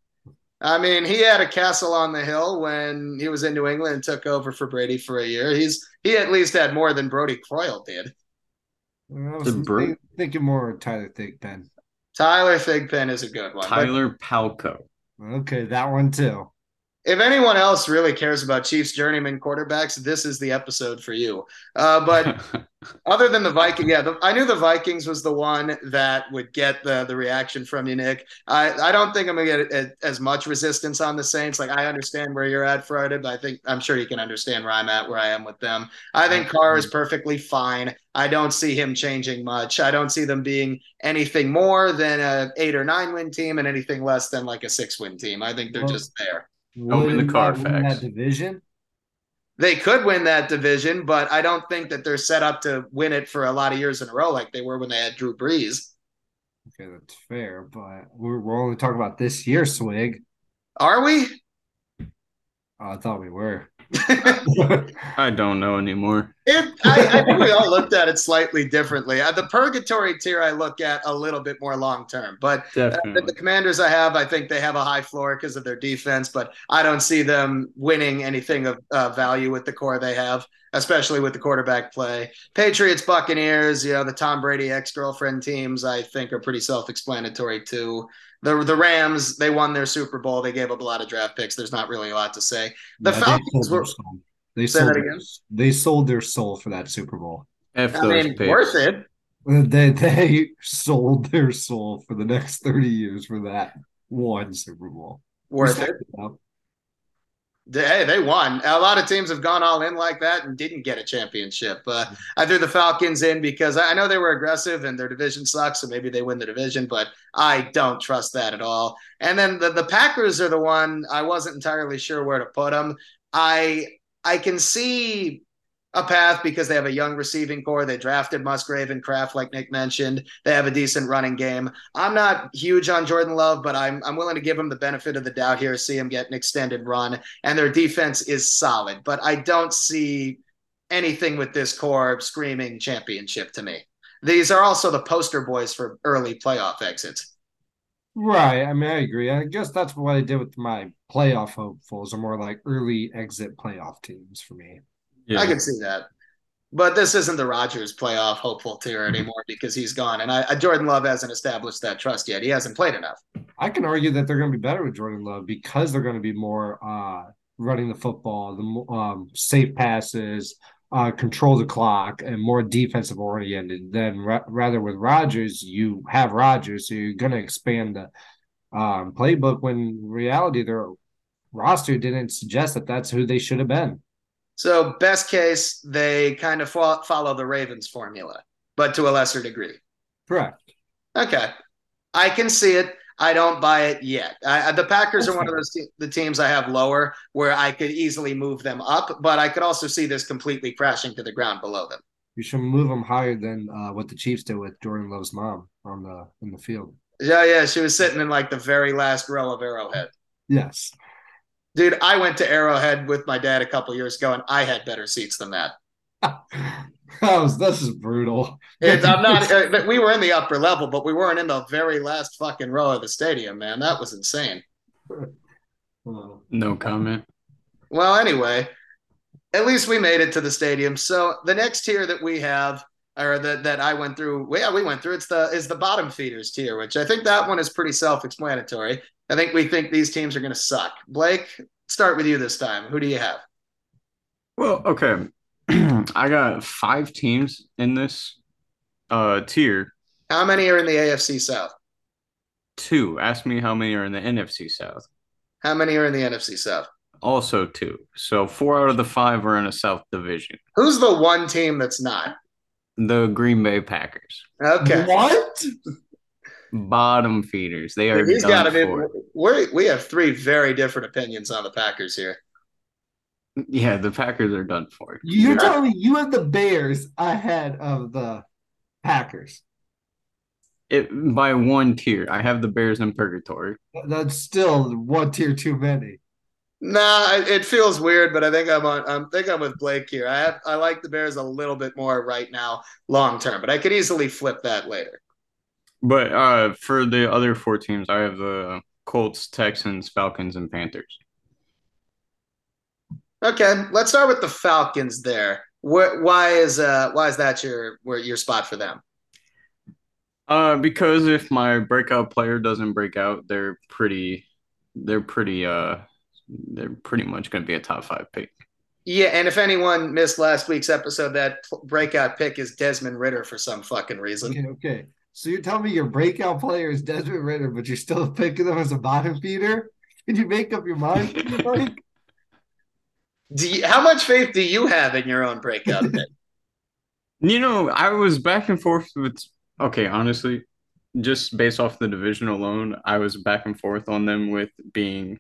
[SPEAKER 1] I mean, he had a castle on the hill when he was in New England and took over for Brady for a year. He's he at least had more than Brodie Croyle did.
[SPEAKER 3] I was thinking, thinking more Tyler Thigpen.
[SPEAKER 1] Tyler Thigpen is a good one.
[SPEAKER 2] Tyler but, Palko.
[SPEAKER 3] Okay, that one too
[SPEAKER 1] if anyone else really cares about Chiefs journeyman quarterbacks, this is the episode for you. Uh, but other than the Vikings, yeah, the, I knew the Vikings was the one that would get the the reaction from you, Nick. I, I don't think I'm gonna get a, a, as much resistance on the Saints. Like I understand where you're at, Friday, but I think I'm sure you can understand where I'm at, where I am with them. I think Carr is perfectly fine. I don't see him changing much. I don't see them being anything more than a eight or nine win team and anything less than like a six win team. I think they're well, just there.
[SPEAKER 2] Open the Carfax.
[SPEAKER 3] That division.
[SPEAKER 1] They could win that division, but I don't think that they're set up to win it for a lot of years in a row like they were when they had Drew Brees.
[SPEAKER 3] Okay, that's fair, but we're, we're only talking about this year, Swig.
[SPEAKER 1] Are we?
[SPEAKER 3] Oh, I thought we were.
[SPEAKER 2] I don't know anymore.
[SPEAKER 1] It, I, I, think we all looked at it slightly differently. Uh, the purgatory tier I look at a little bit more long term, but uh, the, the, commanders I have, I think they have a high floor because of their defense, but I don't see them winning anything of uh, value with the core they have, especially with the quarterback play. Patriots, Buccaneers, you know, the Tom Brady ex girlfriend teams, I think are pretty self explanatory too. The, the Rams, they won their Super Bowl. They gave up a lot of draft picks. There's not really a lot to say. The yeah, Falcons were.
[SPEAKER 3] They Say sold, their, they sold their soul for that Super Bowl.
[SPEAKER 1] F I mean, picks. worth it.
[SPEAKER 3] They they sold their soul for the next 30 years for that one Super Bowl.
[SPEAKER 1] Worth it. Hey, they won. A lot of teams have gone all in like that and didn't get a championship. Uh, I threw the Falcons in because I know they were aggressive and their division sucks, so maybe they win the division, but I don't trust that at all. And then the, the Packers are the one I wasn't entirely sure where to put them. I I can see a path because they have a young receiving core. They drafted Musgrave and Kraft, like Nick mentioned. They have a decent running game. I'm not huge on Jordan Love, but I'm I'm willing to give him the benefit of the doubt here, see him get an extended run. And their defense is solid, but I don't see anything with this core screaming championship to me. These are also the poster boys for early playoff exits.
[SPEAKER 3] Right. I mean, I agree. I guess that's what I did with my playoff hopefuls, are more like early exit playoff teams for me.
[SPEAKER 1] Yeah. I can see that. But this isn't the Rodgers playoff hopeful tier mm-hmm. anymore because he's gone. And I, Jordan Love hasn't established that trust yet. He hasn't played enough.
[SPEAKER 3] I can argue that they're going to be better with Jordan Love because they're going to be more uh, running the football, the um, safe passes, uh, control the clock and more defensive oriented than ra- rather with Rodgers, You have Rodgers, so you're going to expand the um, playbook. When reality, their roster didn't suggest that that's who they should have been.
[SPEAKER 1] So, best case, they kind of fo- follow the Ravens formula, but to a lesser degree.
[SPEAKER 3] Correct.
[SPEAKER 1] Okay, I can see it. I don't buy it yet. I, the Packers That's are one of those te- the teams I have lower where I could easily move them up, but I could also see this completely crashing to the ground below them.
[SPEAKER 3] You should move them higher than uh, what the Chiefs did with Jordan Love's mom on the in the field.
[SPEAKER 1] Yeah, yeah, she was sitting in like the very last row of Arrowhead.
[SPEAKER 3] Yes,
[SPEAKER 1] dude, I went to Arrowhead with my dad a couple years ago, and I had better seats than that.
[SPEAKER 3] That was this is brutal.
[SPEAKER 1] It's, I'm not. Uh, we were in the upper level, but we weren't in the very last fucking row of the stadium, man. That was insane.
[SPEAKER 2] No comment.
[SPEAKER 1] Well, anyway, at least we made it to the stadium. So the next tier that we have, or that that I went through, yeah, we went through. It's the is the bottom feeders tier, which I think that one is pretty self-explanatory. I think we think these teams are going to suck. Blake, start with you this time. Who do you have?
[SPEAKER 2] Well, okay. I got five teams in this uh tier.
[SPEAKER 1] How many are in the AFC South?
[SPEAKER 2] Two. Ask me how many are in the NFC South.
[SPEAKER 1] How many are in the NFC South?
[SPEAKER 2] Also two. So four out of the five are in a South division.
[SPEAKER 1] Who's the one team that's not?
[SPEAKER 2] The Green Bay Packers.
[SPEAKER 1] Okay.
[SPEAKER 3] What?
[SPEAKER 2] Bottom feeders. They are. He's got to be.
[SPEAKER 1] We we have three very different opinions on the Packers here.
[SPEAKER 2] Yeah, the Packers are done for.
[SPEAKER 3] You're telling me you have the Bears ahead of the Packers.
[SPEAKER 2] It by one tier. I have the Bears in purgatory.
[SPEAKER 3] That's still one tier too many.
[SPEAKER 1] Nah, it feels weird, but I think I'm on. I think I'm with Blake here. I have, I like the Bears a little bit more right now, long term, but I could easily flip that later.
[SPEAKER 2] But uh, for the other four teams, I have the Colts, Texans, Falcons, and Panthers.
[SPEAKER 1] Okay, let's start with the Falcons. There, Where, why is uh why is that your where your spot for them?
[SPEAKER 2] Uh, because if my breakout player doesn't break out, they're pretty, they're pretty, uh, they're pretty much going to be a top five pick.
[SPEAKER 1] Yeah, and if anyone missed last week's episode, that breakout pick is Desmond Ridder for some fucking reason.
[SPEAKER 3] Okay, okay. So you're telling me your breakout player is Desmond Ridder, but you're still picking them as a bottom feeder? Can you make up your mind, Mike?
[SPEAKER 1] Do you, how much faith do you have in your own breakout pick?
[SPEAKER 2] you know, I was back and forth with. Okay, honestly, just based off the division alone, I was back and forth on them with being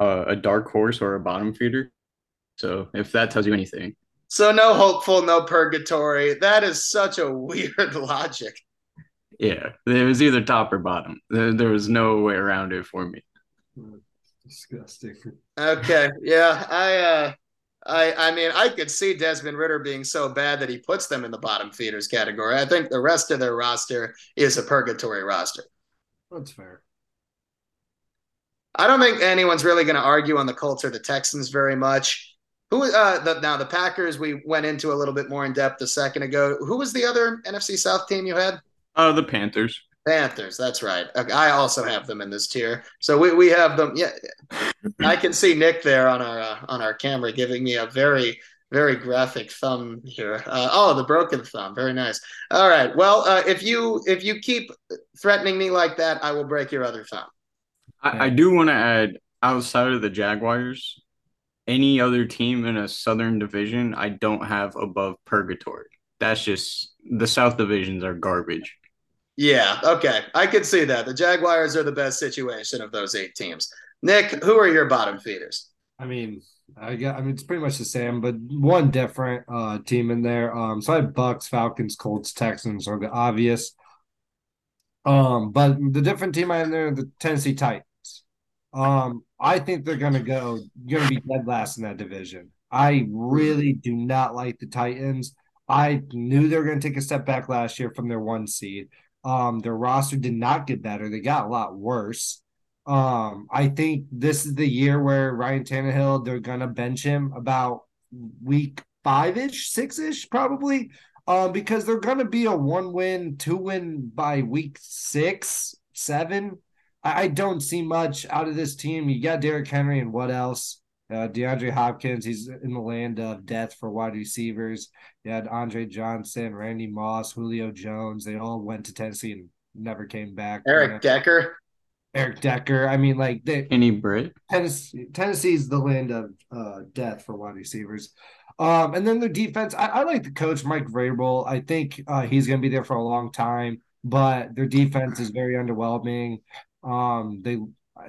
[SPEAKER 2] uh, a dark horse or a bottom feeder. So if that tells you anything.
[SPEAKER 1] So no hopeful, no purgatory. That is such a weird logic.
[SPEAKER 2] Yeah, it was either top or bottom. There, there was no way around it for me.
[SPEAKER 3] Disgusting.
[SPEAKER 1] Okay. Yeah. I uh I, I mean, I could see Desmond Ridder being so bad that he puts them in the bottom feeders category. I think the rest of their roster is a purgatory roster.
[SPEAKER 3] That's fair.
[SPEAKER 1] I don't think anyone's really going to argue on the Colts or the Texans very much. Who uh the, now the Packers we went into a little bit more in depth a second ago. Who was the other NFC South team you had?
[SPEAKER 2] Uh the Panthers.
[SPEAKER 1] Panthers, that's right. I also have them in this tier. So we, we have them. Yeah, I can see Nick there on our uh, on our camera giving me a very very graphic thumb here. Uh, oh, the broken thumb. Very nice. All right. Well, uh, if you if you keep threatening me like that, I will break your other thumb.
[SPEAKER 2] I, I do want to add outside of the Jaguars, any other team in a Southern division, I don't have above purgatory. That's just the South divisions are garbage.
[SPEAKER 1] Yeah, okay. I could see that. The Jaguars are the best situation of those eight teams. Nick, who are your bottom feeders?
[SPEAKER 3] I mean, I got I mean it's pretty much the same, but one different uh team in there. Um so I have Bucks, Falcons, Colts, Texans are the obvious. Um, but the different team I have in there, the Tennessee Titans. Um, I think they're gonna go gonna be dead last in that division. I really do not like the Titans. I knew they were to take a step back last year from their one seed. Um, their roster did not get better; they got a lot worse. Um, I think this is the year where Ryan Tannehill they're gonna bench him about week five ish, six ish, probably. Um, because they're gonna be a one win, two win by week six, seven. I, I don't see much out of this team. You got Derrick Henry and what else? Uh, DeAndre Hopkins, he's in the land of death for wide receivers. You had Andre Johnson, Randy Moss, Julio Jones. They all went to Tennessee and never came back.
[SPEAKER 1] Eric Decker.
[SPEAKER 3] Eric Decker. I mean, like they
[SPEAKER 2] any Brit.
[SPEAKER 3] Tennessee Tennessee's the land of uh, death for wide receivers. Um, and then the defense, I, I like the coach Mike Vrabel. I think uh, he's going to be there for a long time, but their defense is very underwhelming. Um, they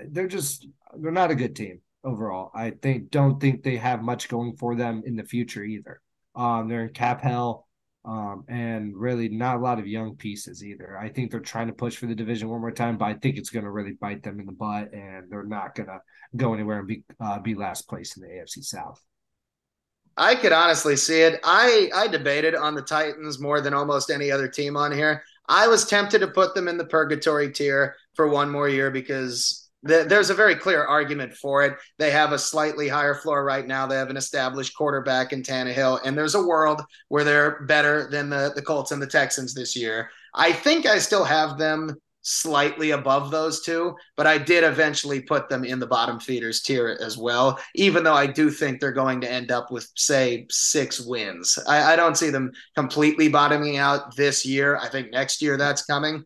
[SPEAKER 3] they're just they're not a good team overall. I think don't think they have much going for them in the future either. Um, they're in cap hell, um, and really not a lot of young pieces either. I think they're trying to push for the division one more time, but I think it's going to really bite them in the butt, and they're not going to go anywhere and be uh, be last place in the AFC South.
[SPEAKER 1] I could honestly see it. I I debated on the Titans more than almost any other team on here. I was tempted to put them in the purgatory tier for one more year because there's a very clear argument for it. They have a slightly higher floor right now. They have an established quarterback in Tannehill, and there's a world where they're better than the, the Colts and the Texans this year. I think I still have them slightly above those two, but I did eventually put them in the bottom feeders tier as well, even though I do think they're going to end up with, say, six wins. I, I don't see them completely bottoming out this year. I think next year that's coming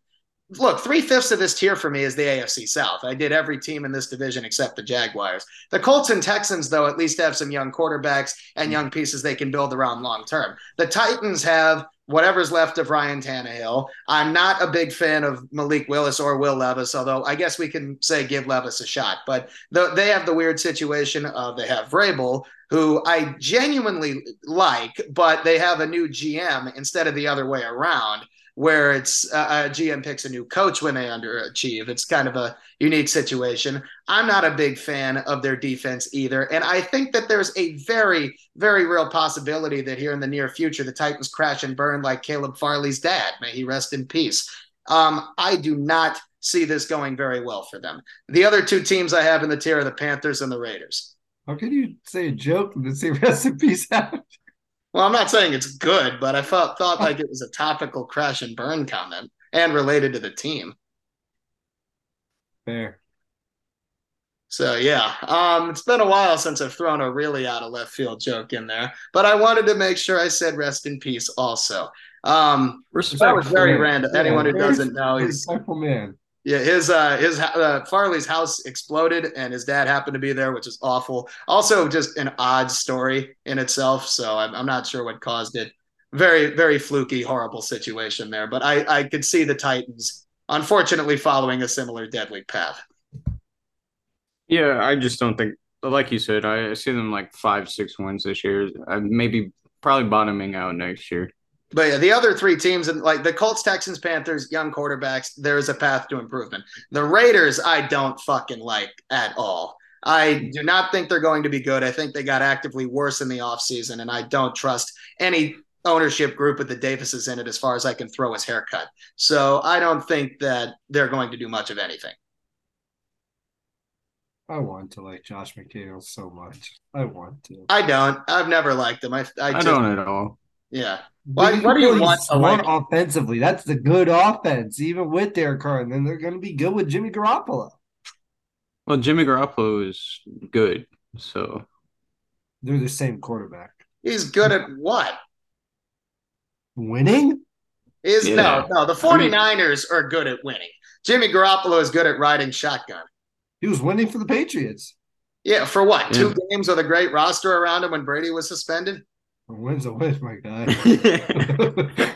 [SPEAKER 1] look, three fifths of this tier for me is the AFC South. I did every team in this division except the Jaguars. The Colts and Texans, though, at least have some young quarterbacks and young pieces they can build around long term. The Titans have whatever's left of Ryan Tannehill. I'm not a big fan of Malik Willis or Will Levis, although I guess we can say give Levis a shot. But the, they have the weird situation of they have Vrabel, who I genuinely like, but they have a new GM instead of the other way around where it's uh, a GM picks a new coach when they underachieve. It's kind of a unique situation. I'm not a big fan of their defense either. And I think that there's a very, very real possibility that here in the near future, the Titans crash and burn like Caleb Farley's dad. May he rest in peace. Um, I do not see this going very well for them. The other two teams I have in the tier are the Panthers and the Raiders.
[SPEAKER 3] How can you say a joke and say rest in peace out?
[SPEAKER 1] Well, I'm not saying it's good, but I felt, thought like it was a topical crash and burn comment and related to the team.
[SPEAKER 3] Fair.
[SPEAKER 1] So yeah, um, it's been a while since I've thrown a really out of left field joke in there, but I wanted to make sure I said rest in peace also. Um, that was very random. Anyone who doesn't know, he's a respectful
[SPEAKER 3] man.
[SPEAKER 1] Yeah, his uh his uh, Farley's house exploded and his dad happened to be there, which is awful. Also, just an odd story in itself. So I'm, I'm not sure what caused it. Very very fluky, horrible situation there. But I I could see the Titans unfortunately following a similar deadly path.
[SPEAKER 2] Yeah, I just don't think, like you said, I see them like five six wins this year. Uh, maybe probably bottoming out next year.
[SPEAKER 1] But yeah, the other three teams and like the Colts, Texans, Panthers, young quarterbacks, there is a path to improvement. The Raiders, I don't fucking like at all. I do not think they're going to be good. I think they got actively worse in the offseason, and I don't trust any ownership group with the Davises in it as far as I can throw his haircut. So I don't think that they're going to do much of anything.
[SPEAKER 3] I want to like Josh McDaniels so much. I want to.
[SPEAKER 1] I don't. I've never liked him. I I,
[SPEAKER 2] I
[SPEAKER 1] just,
[SPEAKER 2] don't at all.
[SPEAKER 1] Yeah. Why, what do you
[SPEAKER 3] Really
[SPEAKER 1] want to
[SPEAKER 3] smart offensively? That's the good offense, even with Derek Carr, and then they're going to be good with Jimmy Garoppolo.
[SPEAKER 2] Well, Jimmy Garoppolo is good, so
[SPEAKER 3] They're the same quarterback.
[SPEAKER 1] He's good at what?
[SPEAKER 3] Winning?
[SPEAKER 1] Is
[SPEAKER 2] Yeah.
[SPEAKER 1] no, no. The
[SPEAKER 2] I mean-
[SPEAKER 1] 49ers are good at winning. Jimmy Garoppolo is good at riding shotgun.
[SPEAKER 3] He was winning for the Patriots.
[SPEAKER 1] Yeah, for what?
[SPEAKER 2] Yeah.
[SPEAKER 1] Two games with a great roster around him when Brady was suspended?
[SPEAKER 3] A win's a win, my guy.
[SPEAKER 1] Uh,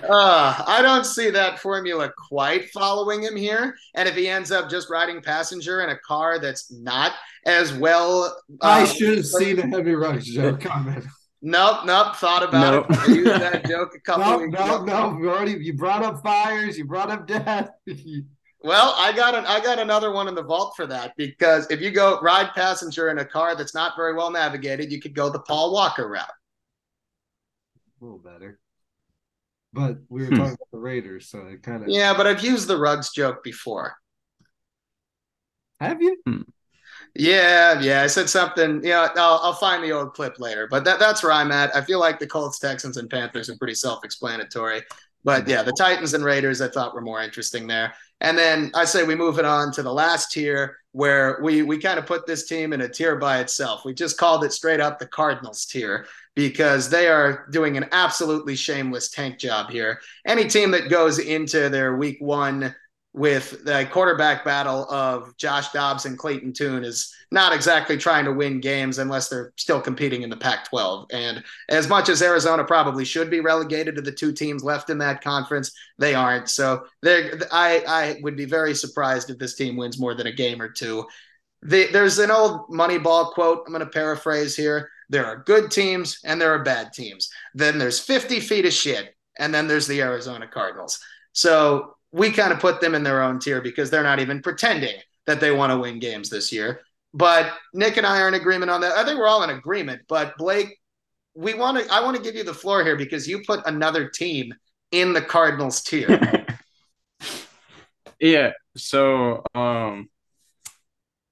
[SPEAKER 1] I don't see that formula quite following him here. And if he ends up just riding passenger in a car that's not as well.
[SPEAKER 3] I
[SPEAKER 1] uh,
[SPEAKER 3] should have seen the heavy rush joke coming.
[SPEAKER 1] Nope, nope. Thought about
[SPEAKER 2] Nope.
[SPEAKER 1] it. I used that joke a couple
[SPEAKER 3] No,
[SPEAKER 1] weeks
[SPEAKER 3] no,
[SPEAKER 1] ago.
[SPEAKER 3] no. You already you brought up fires. You brought up death.
[SPEAKER 1] Well, I got an I got another one in the vault for that because if you go ride passenger in a car that's not very well navigated, you could go the Paul Walker route.
[SPEAKER 3] A little better. But we were
[SPEAKER 2] Hmm.
[SPEAKER 3] talking about the Raiders, so it kind of
[SPEAKER 1] Yeah, but I've used the rugs joke before.
[SPEAKER 3] have you?
[SPEAKER 1] Yeah, yeah. I said something. Yeah, I'll, I'll find the old clip later. But that, that's where I'm at. I feel like the Colts, Texans, and Panthers are pretty self-explanatory. But yeah, the Titans and Raiders I thought were more interesting there. And then I say we move it on to the last tier where we we kind of put this team in a tier by itself. We just called it straight up the Cardinals tier because they are doing an absolutely shameless tank job here. Any team that goes into their week one with the quarterback battle of Josh Dobbs and Clayton Tune is not exactly trying to win games unless they're still competing in the Pac 12. And as much as Arizona probably should be relegated to the two teams left in that conference, they aren't. So I, I would be very surprised if this team wins more than a game or two. The, there's an old Moneyball quote I'm going to paraphrase here. There are good teams and there are bad teams. Then there's 50 feet of shit, and then there's the Arizona Cardinals. So we kind of put them in their own tier because they're not even pretending that they want to win games this year. But Nick and I are in agreement on that. I think we're all in agreement. But Blake, we want to. I want to give you the floor here because you put another team in the Cardinals tier.
[SPEAKER 2] yeah. So, um,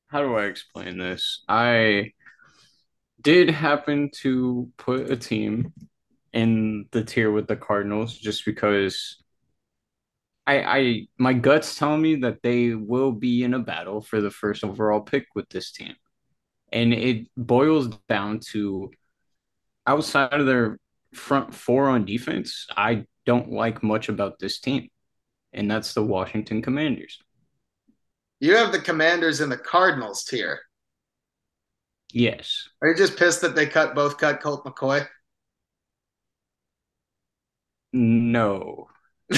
[SPEAKER 2] how do I explain this? I did happen to put a team in the tier with the Cardinals just because I I my guts tell me that they will be in a battle for the first overall pick with this team. And it boils down to outside of their front four on defense, I don't like much about this team. And that's the Washington Commanders.
[SPEAKER 1] you have the Commanders in the Cardinals tier.
[SPEAKER 2] Yes.
[SPEAKER 1] Are you just pissed that they cut both cut Colt McCoy?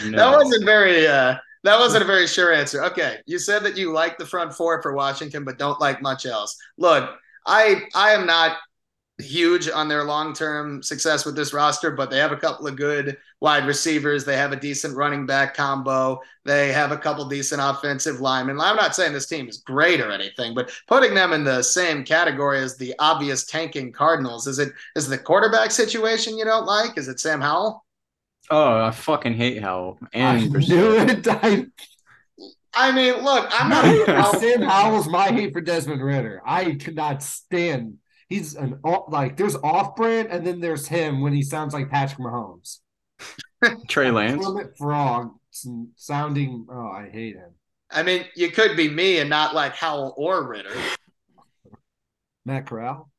[SPEAKER 2] No.
[SPEAKER 1] That wasn't very. uh That wasn't a very sure answer. Okay, you said that you like the front four for Washington, but don't like much else. Look, I I am not huge on their long term success with this roster, but they have a couple of good wide receivers. They have a decent running back combo. They have a couple decent offensive linemen. I'm not saying this team is great or anything, but putting them in the same category as the obvious tanking Cardinals is it is it the quarterback situation you don't like? Is it Sam Howell?
[SPEAKER 2] Oh, I fucking hate Howell.
[SPEAKER 3] I
[SPEAKER 2] And
[SPEAKER 3] knew it. I,
[SPEAKER 1] I mean, look, I'm not.
[SPEAKER 3] Sam Howell's my hate for Desmond Ridder. I cannot stand. He's an off- like there's off brand, and then there's him when he sounds like Patrick Mahomes.
[SPEAKER 2] Trey Lance.
[SPEAKER 3] Plymouth Frog sounding. Oh, I hate him.
[SPEAKER 1] I mean, you could be me and not like Howell or Ridder.
[SPEAKER 3] Matt Corral.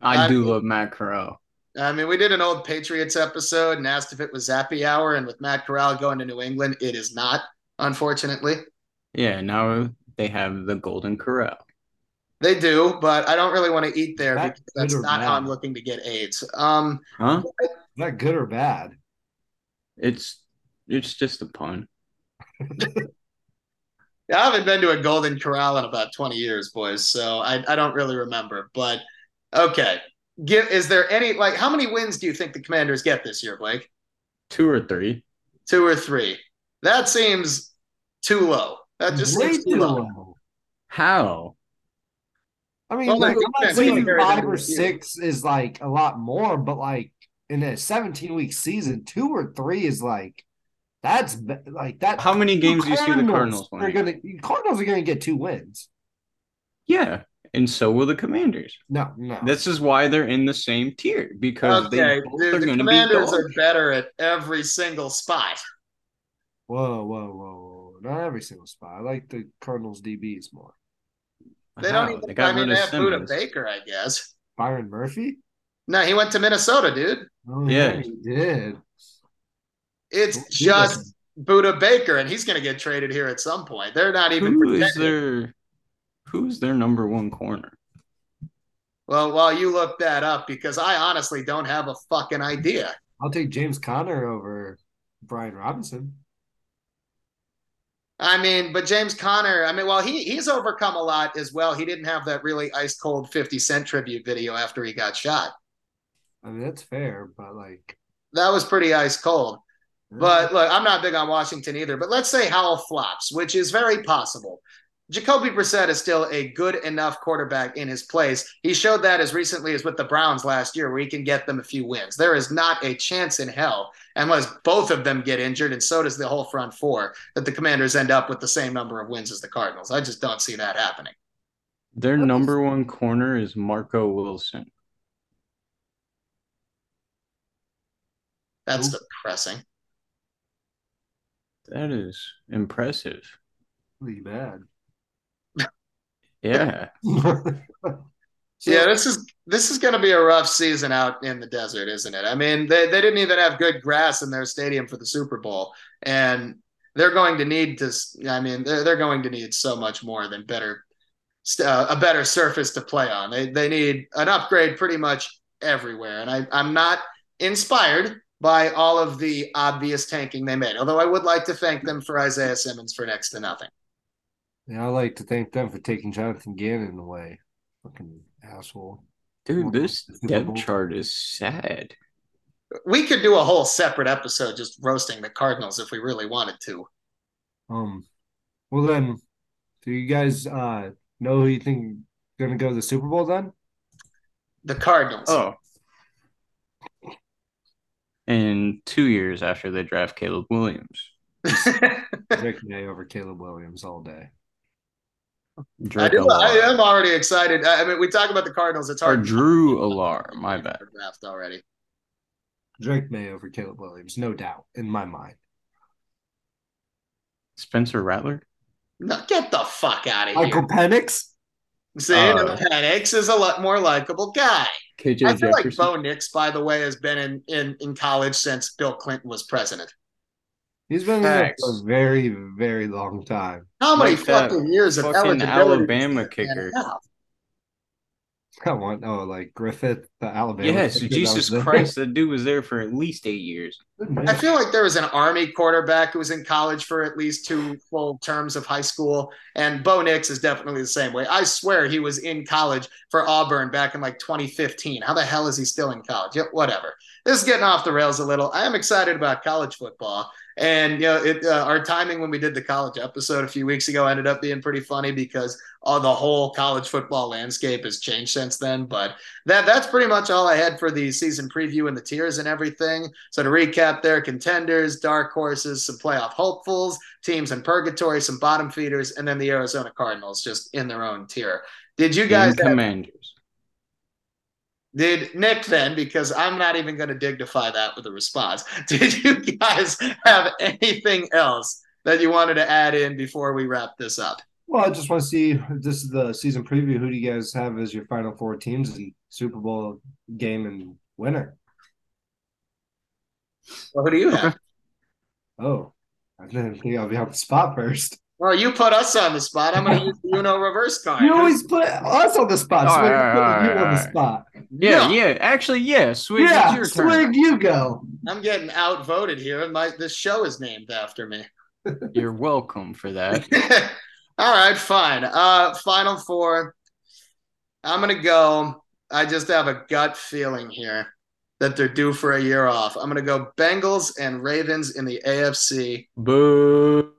[SPEAKER 2] I
[SPEAKER 1] I
[SPEAKER 2] do
[SPEAKER 1] mean-
[SPEAKER 2] love Matt Corral.
[SPEAKER 1] I mean, we did an old Patriots episode and asked if it was Zappy Hour, and with Matt Corral going to New England, it is not, unfortunately.
[SPEAKER 2] Yeah, now they have the Golden Corral.
[SPEAKER 1] They do, but I don't really want to eat there
[SPEAKER 3] That
[SPEAKER 1] because that's
[SPEAKER 3] good or
[SPEAKER 1] not how? I'm looking to get AIDS. Um,
[SPEAKER 2] Huh?
[SPEAKER 3] Is that good or bad?
[SPEAKER 2] It's it's just a pun.
[SPEAKER 1] I haven't been to a Golden Corral in about 20 years, boys, so I, I don't really remember. But okay, Give, is there any like how many wins do you think the Commanders get this year, Blake?
[SPEAKER 2] Two or three.
[SPEAKER 1] Two or three? That seems too low. That just
[SPEAKER 3] Way
[SPEAKER 1] seems too
[SPEAKER 3] too
[SPEAKER 1] low.
[SPEAKER 3] low.
[SPEAKER 2] How?
[SPEAKER 3] I mean,
[SPEAKER 1] Well,
[SPEAKER 3] like,
[SPEAKER 1] the
[SPEAKER 3] I'm not saying five or
[SPEAKER 1] this year.
[SPEAKER 3] six is like a lot more, but like in a 17 week season, two or three is like that's like that.
[SPEAKER 2] How many games do you see the Cardinals
[SPEAKER 3] are
[SPEAKER 2] winning?
[SPEAKER 3] gonna Cardinals are gonna get two wins.
[SPEAKER 2] Yeah, and so will the Commanders.
[SPEAKER 3] No, no.
[SPEAKER 2] This is why they're in the same tier because
[SPEAKER 1] Okay,
[SPEAKER 2] they both
[SPEAKER 1] dude,
[SPEAKER 2] are
[SPEAKER 1] the
[SPEAKER 2] going to be
[SPEAKER 1] Commanders are better at every single spot.
[SPEAKER 3] whoa, whoa, whoa, whoa! Not every single spot. I like the Cardinals DBs more.
[SPEAKER 1] They
[SPEAKER 2] Wow,
[SPEAKER 1] don't even.
[SPEAKER 2] They got
[SPEAKER 1] I mean,
[SPEAKER 2] rid
[SPEAKER 1] they have
[SPEAKER 2] Budda
[SPEAKER 1] Baker, I guess.
[SPEAKER 3] Byron Murphy.
[SPEAKER 1] No, he went to Minnesota, dude.
[SPEAKER 3] Oh
[SPEAKER 2] Yeah.
[SPEAKER 3] yeah, he did.
[SPEAKER 1] It's
[SPEAKER 3] He
[SPEAKER 1] just
[SPEAKER 3] doesn't-
[SPEAKER 1] Budda Baker, and he's going to get traded here at some point. They're not even
[SPEAKER 2] Who is their Who's their number one corner?
[SPEAKER 1] Well, while you look that up, because I honestly don't have a fucking idea.
[SPEAKER 3] I'll take James Conner over Brian Robinson.
[SPEAKER 1] I mean, but James Conner, I mean, well, he he's overcome a lot as well. He didn't have that really ice cold 50 Cent tribute video after he got shot.
[SPEAKER 3] I mean, that's fair, but like,
[SPEAKER 1] That was pretty ice cold. But look, I'm not big on Washington either. But let's say Howell flops, which is very possible. Jacoby Brissett is still a good enough quarterback in his place. He showed that as recently as with the Browns last year, where he can get them a few wins. There is not a chance in hell, unless both of them get injured, and so does the whole front four, that the Commanders end up with the same number of wins as the Cardinals. I just don't see that happening.
[SPEAKER 2] Their number one corner is Marco Wilson.
[SPEAKER 1] That's
[SPEAKER 3] Ooh.
[SPEAKER 1] depressing.
[SPEAKER 2] That is impressive.
[SPEAKER 3] really bad.
[SPEAKER 2] Yeah.
[SPEAKER 3] So-
[SPEAKER 1] yeah, this is this is going to be a rough season out in the desert, isn't it? I mean, they, they didn't even have good grass in their stadium for the Super Bowl, and they're going to need to. I mean, they're they're going to need so much more than better, uh, a better surface to play on. They they need an upgrade pretty much everywhere, and I I'm not inspired by all of the obvious tanking they made. Although I would like to thank them for Isaiah Simmons for next to nothing.
[SPEAKER 3] Yeah, I like to thank them for taking Jonathan Gannon away. Fucking asshole.
[SPEAKER 2] Dude, this
[SPEAKER 3] Super
[SPEAKER 2] depth chart is sad.
[SPEAKER 1] We could do a whole separate episode just roasting the Cardinals if we really wanted to.
[SPEAKER 3] Um, well then, do you guys uh know who you think gonna go to the Super Bowl then?
[SPEAKER 1] The Cardinals.
[SPEAKER 2] Oh. And two years after they draft Caleb Williams.
[SPEAKER 3] Drake Maye over Caleb Williams all day.
[SPEAKER 1] I,
[SPEAKER 2] Drake
[SPEAKER 1] do, I am already excited. I mean, we talk about the Cardinals. It's
[SPEAKER 2] Or. Drew Allar, my bad.
[SPEAKER 1] Draft already.
[SPEAKER 3] Drake Maye over Caleb Williams, no doubt in my mind.
[SPEAKER 2] Spencer Rattler?
[SPEAKER 1] No, get the fuck out of here.
[SPEAKER 3] Michael Penix.
[SPEAKER 1] See,
[SPEAKER 2] Uh,
[SPEAKER 1] Penix is a lot more likable guy.
[SPEAKER 2] KJ
[SPEAKER 1] I feel like
[SPEAKER 2] Jefferson?
[SPEAKER 1] Bo Nix, by the way, has been in, in, in college since Bill Clinton was president.
[SPEAKER 3] He's been in there for a very, very long time.
[SPEAKER 1] How many
[SPEAKER 2] Like
[SPEAKER 1] fucking years of
[SPEAKER 2] fucking
[SPEAKER 1] eligibility
[SPEAKER 2] Alabama kicker.
[SPEAKER 1] have?
[SPEAKER 3] I want oh like Griffith, the Alabama.
[SPEAKER 2] Yes,
[SPEAKER 3] kicker that
[SPEAKER 2] Jesus
[SPEAKER 3] was.
[SPEAKER 2] Christ, that dude was there for at least eight years.
[SPEAKER 1] I feel like there was an Army quarterback who was in college for at least two full terms of high school, and Bo Nix is definitely the same way. I swear he was in college for Auburn back in like 2015. How the hell is he still in college? Yeah, whatever. This is getting off the rails a little. I am excited about college football, and you know, it, uh, our timing when we did the college episode a few weeks ago ended up being pretty funny because all the whole college football landscape has changed since then. But that that's pretty much all I had for the season preview and the tiers and everything. So to recap, there contenders, dark horses, some playoff hopefuls, teams in purgatory, some bottom feeders, and then the Arizona Cardinals just in their own tier. Did you guys
[SPEAKER 2] And
[SPEAKER 1] have,
[SPEAKER 2] Commanders.
[SPEAKER 1] Did Nick then because I'm not even going to dignify that with a response. Did you guys have anything else that you wanted to add in before we wrap this up?
[SPEAKER 3] Well, I just want to see if this is the season preview. Who do you guys have as your final four teams and Super Bowl game and winner?
[SPEAKER 1] Well, who do you have?
[SPEAKER 3] Oh, I didn't think I'll be on the spot first.
[SPEAKER 1] Well, you put us on the spot. I'm going to use the Uno reverse card.
[SPEAKER 3] You always put us on the spot.
[SPEAKER 2] All
[SPEAKER 3] Swig,
[SPEAKER 2] right,
[SPEAKER 3] put
[SPEAKER 2] all right,
[SPEAKER 3] you on
[SPEAKER 2] all
[SPEAKER 3] the spot.
[SPEAKER 2] Yeah,
[SPEAKER 1] No.
[SPEAKER 2] yeah. Actually, yeah. Swig,
[SPEAKER 3] yeah,
[SPEAKER 2] it's your turn.
[SPEAKER 3] You go.
[SPEAKER 1] I'm getting outvoted here, and my this show is named after me.
[SPEAKER 2] You're welcome for that.
[SPEAKER 1] All right, fine. Uh, final four. I'm gonna go. I just have a gut feeling here that they're due for a year off. I'm gonna go Bengals and Ravens in the AFC.
[SPEAKER 2] Boo.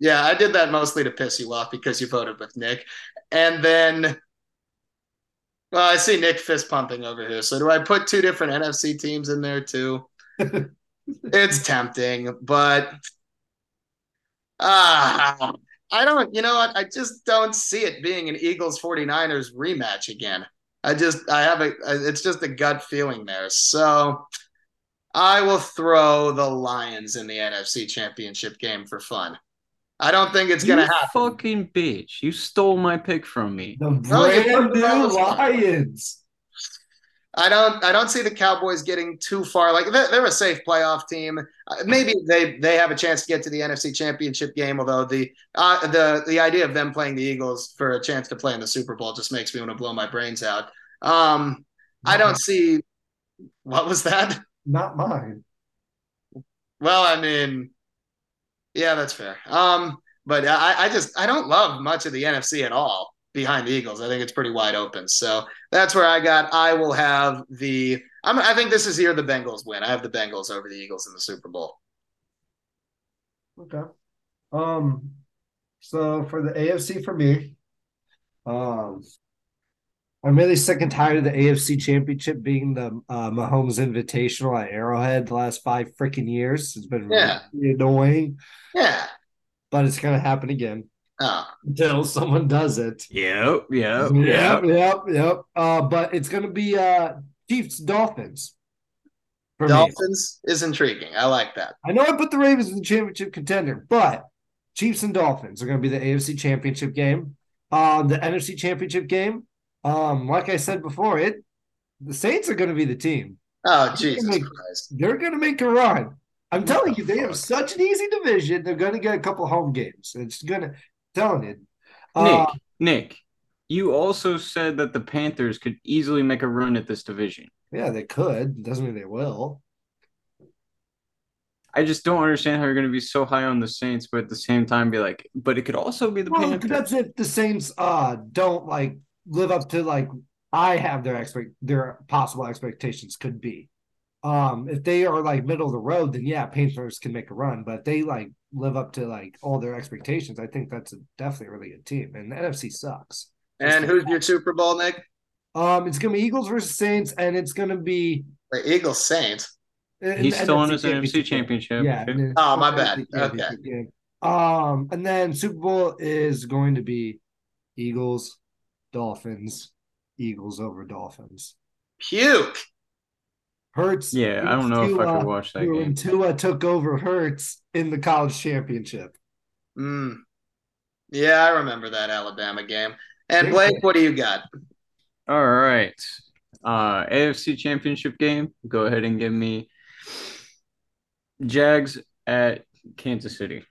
[SPEAKER 1] Yeah, I did that mostly to piss you off because you voted with Nick. And then Well, I see Nick fist pumping over here. So do I put two different NFC teams in there too? it's tempting, but ah, I don't, you know what? I just don't see it being an Eagles 49ers rematch again. I just, I have a, it's just a gut feeling there. So I will throw the Lions in the NFC championship game for fun. I don't think it's going to happen.
[SPEAKER 2] Fucking bitch. You stole my pick from me.
[SPEAKER 3] The brand new Lions.
[SPEAKER 1] I don't I don't see the Cowboys getting too far. Like they're, they're, a safe playoff team. Uh, maybe they they have a chance to get to the NFC Championship game. Although the uh, the the idea of them playing the Eagles for a chance to play in the Super Bowl just makes me want to blow my brains out. Um, I don't see what was that.
[SPEAKER 3] Not mine.
[SPEAKER 1] Well, I mean, yeah, that's fair. Um, but I, I just I don't love much of the NFC at all behind the Eagles. I think it's pretty wide open. So that's where I got. I will have the. I'm, I think this is here the Bengals win. I have the Bengals over the Eagles in the Super Bowl.
[SPEAKER 3] Okay. Um. So for the AFC for me, um, I'm really sick and tired of the AFC Championship being the uh, Mahomes Invitational at Arrowhead the last five freaking years. It's been yeah. really annoying.
[SPEAKER 1] Yeah.
[SPEAKER 3] But it's gonna happen again.
[SPEAKER 1] Oh.
[SPEAKER 3] Until someone does it.
[SPEAKER 2] Yep, yep,
[SPEAKER 3] yep, yep, yep. Uh, but it's gonna be uh Chiefs Dolphins.
[SPEAKER 1] Dolphins me. is intriguing. I like that.
[SPEAKER 3] I know I put the Ravens in the championship contender, but Chiefs and Dolphins are gonna be the AFC championship game. Uh, the NFC championship game. Um, like I said before, it the Saints are gonna be the team.
[SPEAKER 1] Oh Jesus
[SPEAKER 3] make,
[SPEAKER 1] Christ.
[SPEAKER 3] They're gonna make a run. I'm telling you, they have such an easy division. They're going to get a couple home games. It's going to telling you.
[SPEAKER 2] Nick, uh, Nick, you also said that the Panthers could easily make a run at this division.
[SPEAKER 3] Yeah, they could. Doesn't mean they will.
[SPEAKER 2] I just don't understand how you're going to be so high on the Saints, but at the same time be like, but it could also be the well, Panthers.
[SPEAKER 3] That's if the Saints uh don't like live up to like I have their expect their possible expectations could be. Um, if they are like middle of the road, then yeah, Panthers can make a run. But they like live up to like all their expectations, I think that's a, definitely a really good team. And the NFC sucks.
[SPEAKER 1] And who's your Super Bowl, Nick?
[SPEAKER 3] Um, it's gonna be Eagles versus Saints, and it's gonna be
[SPEAKER 1] the Eagles Saints.
[SPEAKER 2] He's still in his NFC championship.
[SPEAKER 3] Yeah.
[SPEAKER 1] Oh, my bad. Okay.
[SPEAKER 3] Um, and then Super Bowl is going to be Eagles, Dolphins, Eagles over Dolphins.
[SPEAKER 1] Puke.
[SPEAKER 3] Hurts.
[SPEAKER 2] Yeah, I don't know Tua, if I could watch that game. When
[SPEAKER 3] Tua took over Hurts in the college championship.
[SPEAKER 1] Mm. Yeah, I remember that Alabama game. And Blake, what do you got?
[SPEAKER 2] All right. Uh AFC championship game. Go ahead and give me Jags at Kansas City.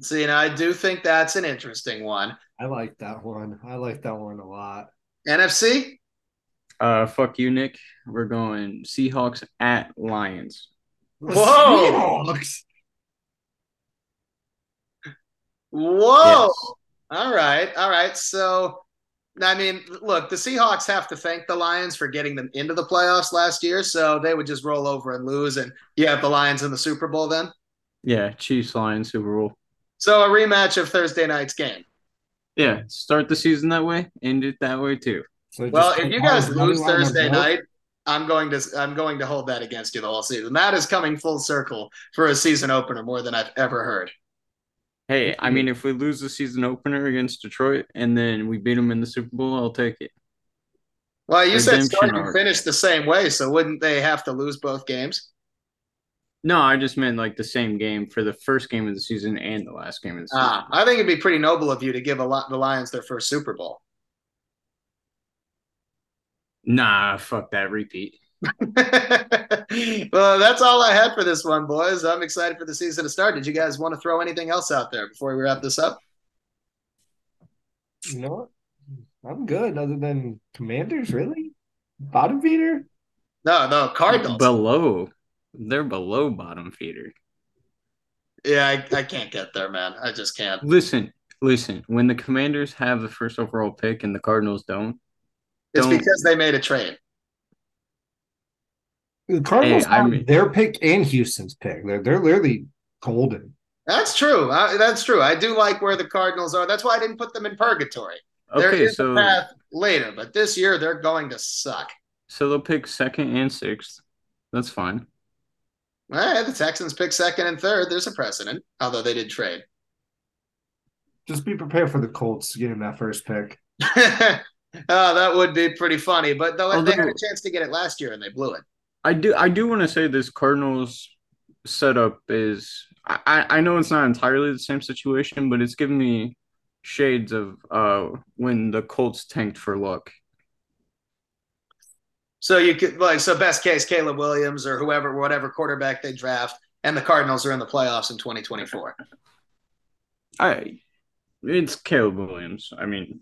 [SPEAKER 1] See, and I do think that's an interesting one.
[SPEAKER 3] I like that one. I like that one a lot.
[SPEAKER 1] NFC?
[SPEAKER 2] Uh, fuck you, Nick. We're going Seahawks at Lions.
[SPEAKER 1] Whoa! Seahawks. Whoa! Yes. All right, all right. So, I mean, look, the Seahawks have to thank the Lions for getting them into the playoffs last year. So they would just roll over and lose, and you have the Lions in the Super Bowl then.
[SPEAKER 2] Yeah, Chiefs Lions Super Bowl.
[SPEAKER 1] So a rematch of Thursday night's game.
[SPEAKER 2] Yeah, start the season that way, end it that way too.
[SPEAKER 1] So well, if you guys lose Thursday night, I'm going to I'm going to hold that against you the whole season. That is coming full circle for a season opener more than I've ever heard.
[SPEAKER 2] Hey, I mean, if we lose the season opener against Detroit and then we beat them in the Super Bowl, I'll take it.
[SPEAKER 1] Well, you Redemption said start and finish the same way, so wouldn't they have to lose both games?
[SPEAKER 2] No, I just meant like the same game for the first game of the season and the last game of the season. Ah,
[SPEAKER 1] I think it'd be pretty noble of you to give a lot the Lions their first Super Bowl.
[SPEAKER 2] Nah, fuck that repeat.
[SPEAKER 1] well, that's all I had for this one, boys. I'm excited for the season to start. Did you guys want to throw anything else out there before we wrap this up?
[SPEAKER 3] You know what? I'm good, other than Commanders, really? Bottom feeder?
[SPEAKER 1] No, no, Cardinals.
[SPEAKER 2] Below. They're below bottom feeder.
[SPEAKER 1] Yeah, I, I can't get there, man. I just can't.
[SPEAKER 2] Listen, listen. When the Commanders have the first overall pick and the Cardinals don't,
[SPEAKER 1] it's Don't, because they made a trade.
[SPEAKER 3] The Cardinals hey, have I mean, their pick and Houston's pick. They're they're literally golden.
[SPEAKER 1] That's true. Uh, that's true. I do like where the Cardinals are. That's why I didn't put them in purgatory.
[SPEAKER 2] Okay, so
[SPEAKER 1] later. But this year, they're going to suck.
[SPEAKER 2] So they'll pick second and sixth. That's fine.
[SPEAKER 1] Eh, the Texans pick second and third. There's a precedent, although they did trade.
[SPEAKER 3] Just be prepared for the Colts getting that first pick.
[SPEAKER 1] oh, that would be pretty funny. But though they had a chance to get it last year and they blew it.
[SPEAKER 2] I do I do want to say this Cardinals setup is I, I I know it's not entirely the same situation, but it's given me shades of uh when the Colts tanked for luck.
[SPEAKER 1] So you could like so best case Caleb Williams or whoever whatever quarterback they draft, and the Cardinals are in the playoffs in 2024.
[SPEAKER 2] I it's Caleb Williams. I mean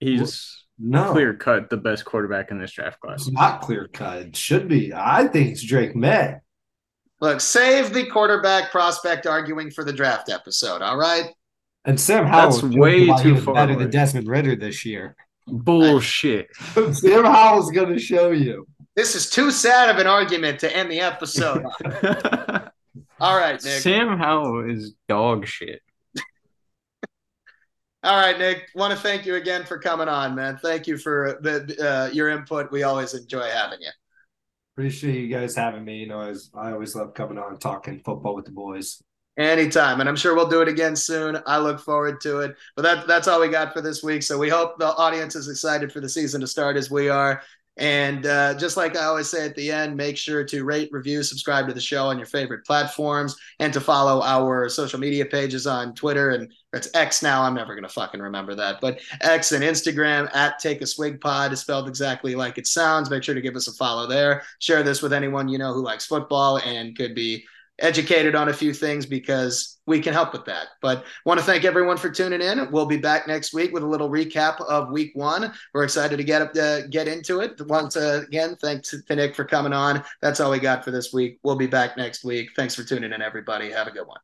[SPEAKER 2] he's
[SPEAKER 3] No,
[SPEAKER 2] clear cut the best quarterback in this draft class.
[SPEAKER 3] it's not clear cut. It should be. I think it's Drake Maye.
[SPEAKER 1] Look, save the quarterback prospect arguing for the draft episode. All right.
[SPEAKER 3] And Sam Howell
[SPEAKER 2] That's way
[SPEAKER 3] joking about he
[SPEAKER 2] too far
[SPEAKER 3] better
[SPEAKER 2] away.
[SPEAKER 3] than Desmond Ridder this year.
[SPEAKER 2] Bullshit.
[SPEAKER 3] Sam Howell's going to show you.
[SPEAKER 1] This is too sad of an argument to end the episode. All right, Nick.
[SPEAKER 2] Sam Howell is dog shit.
[SPEAKER 1] All right, Nick. Want to thank you again for coming on, man. Thank you for the uh, your input. We always enjoy having you.
[SPEAKER 3] Appreciate you guys having me. You know, as I always love coming on and talking football with the boys.
[SPEAKER 1] Anytime, and I'm sure we'll do it again soon. I look forward to it. But that, that's all we got for this week. So we hope the audience is excited for the season to start as we are. And uh, just like I always say at the end, make sure to rate, review, subscribe to the show on your favorite platforms, and to follow our social media pages on Twitter and it's X now. I'm never gonna fucking remember that, but X and Instagram at Take a Swig Pod is spelled exactly like it sounds. Make sure to give us a follow there. Share this with anyone you know who likes football and could be educated on a few things because we can help with that. But want to thank everyone for tuning in. We'll be back next week with a little recap of week one. We're excited to get up uh, get into it. Once uh, again, thanks to Nick for coming on. That's all we got for this week. We'll be back next week. Thanks for tuning in, everybody. Have a good one.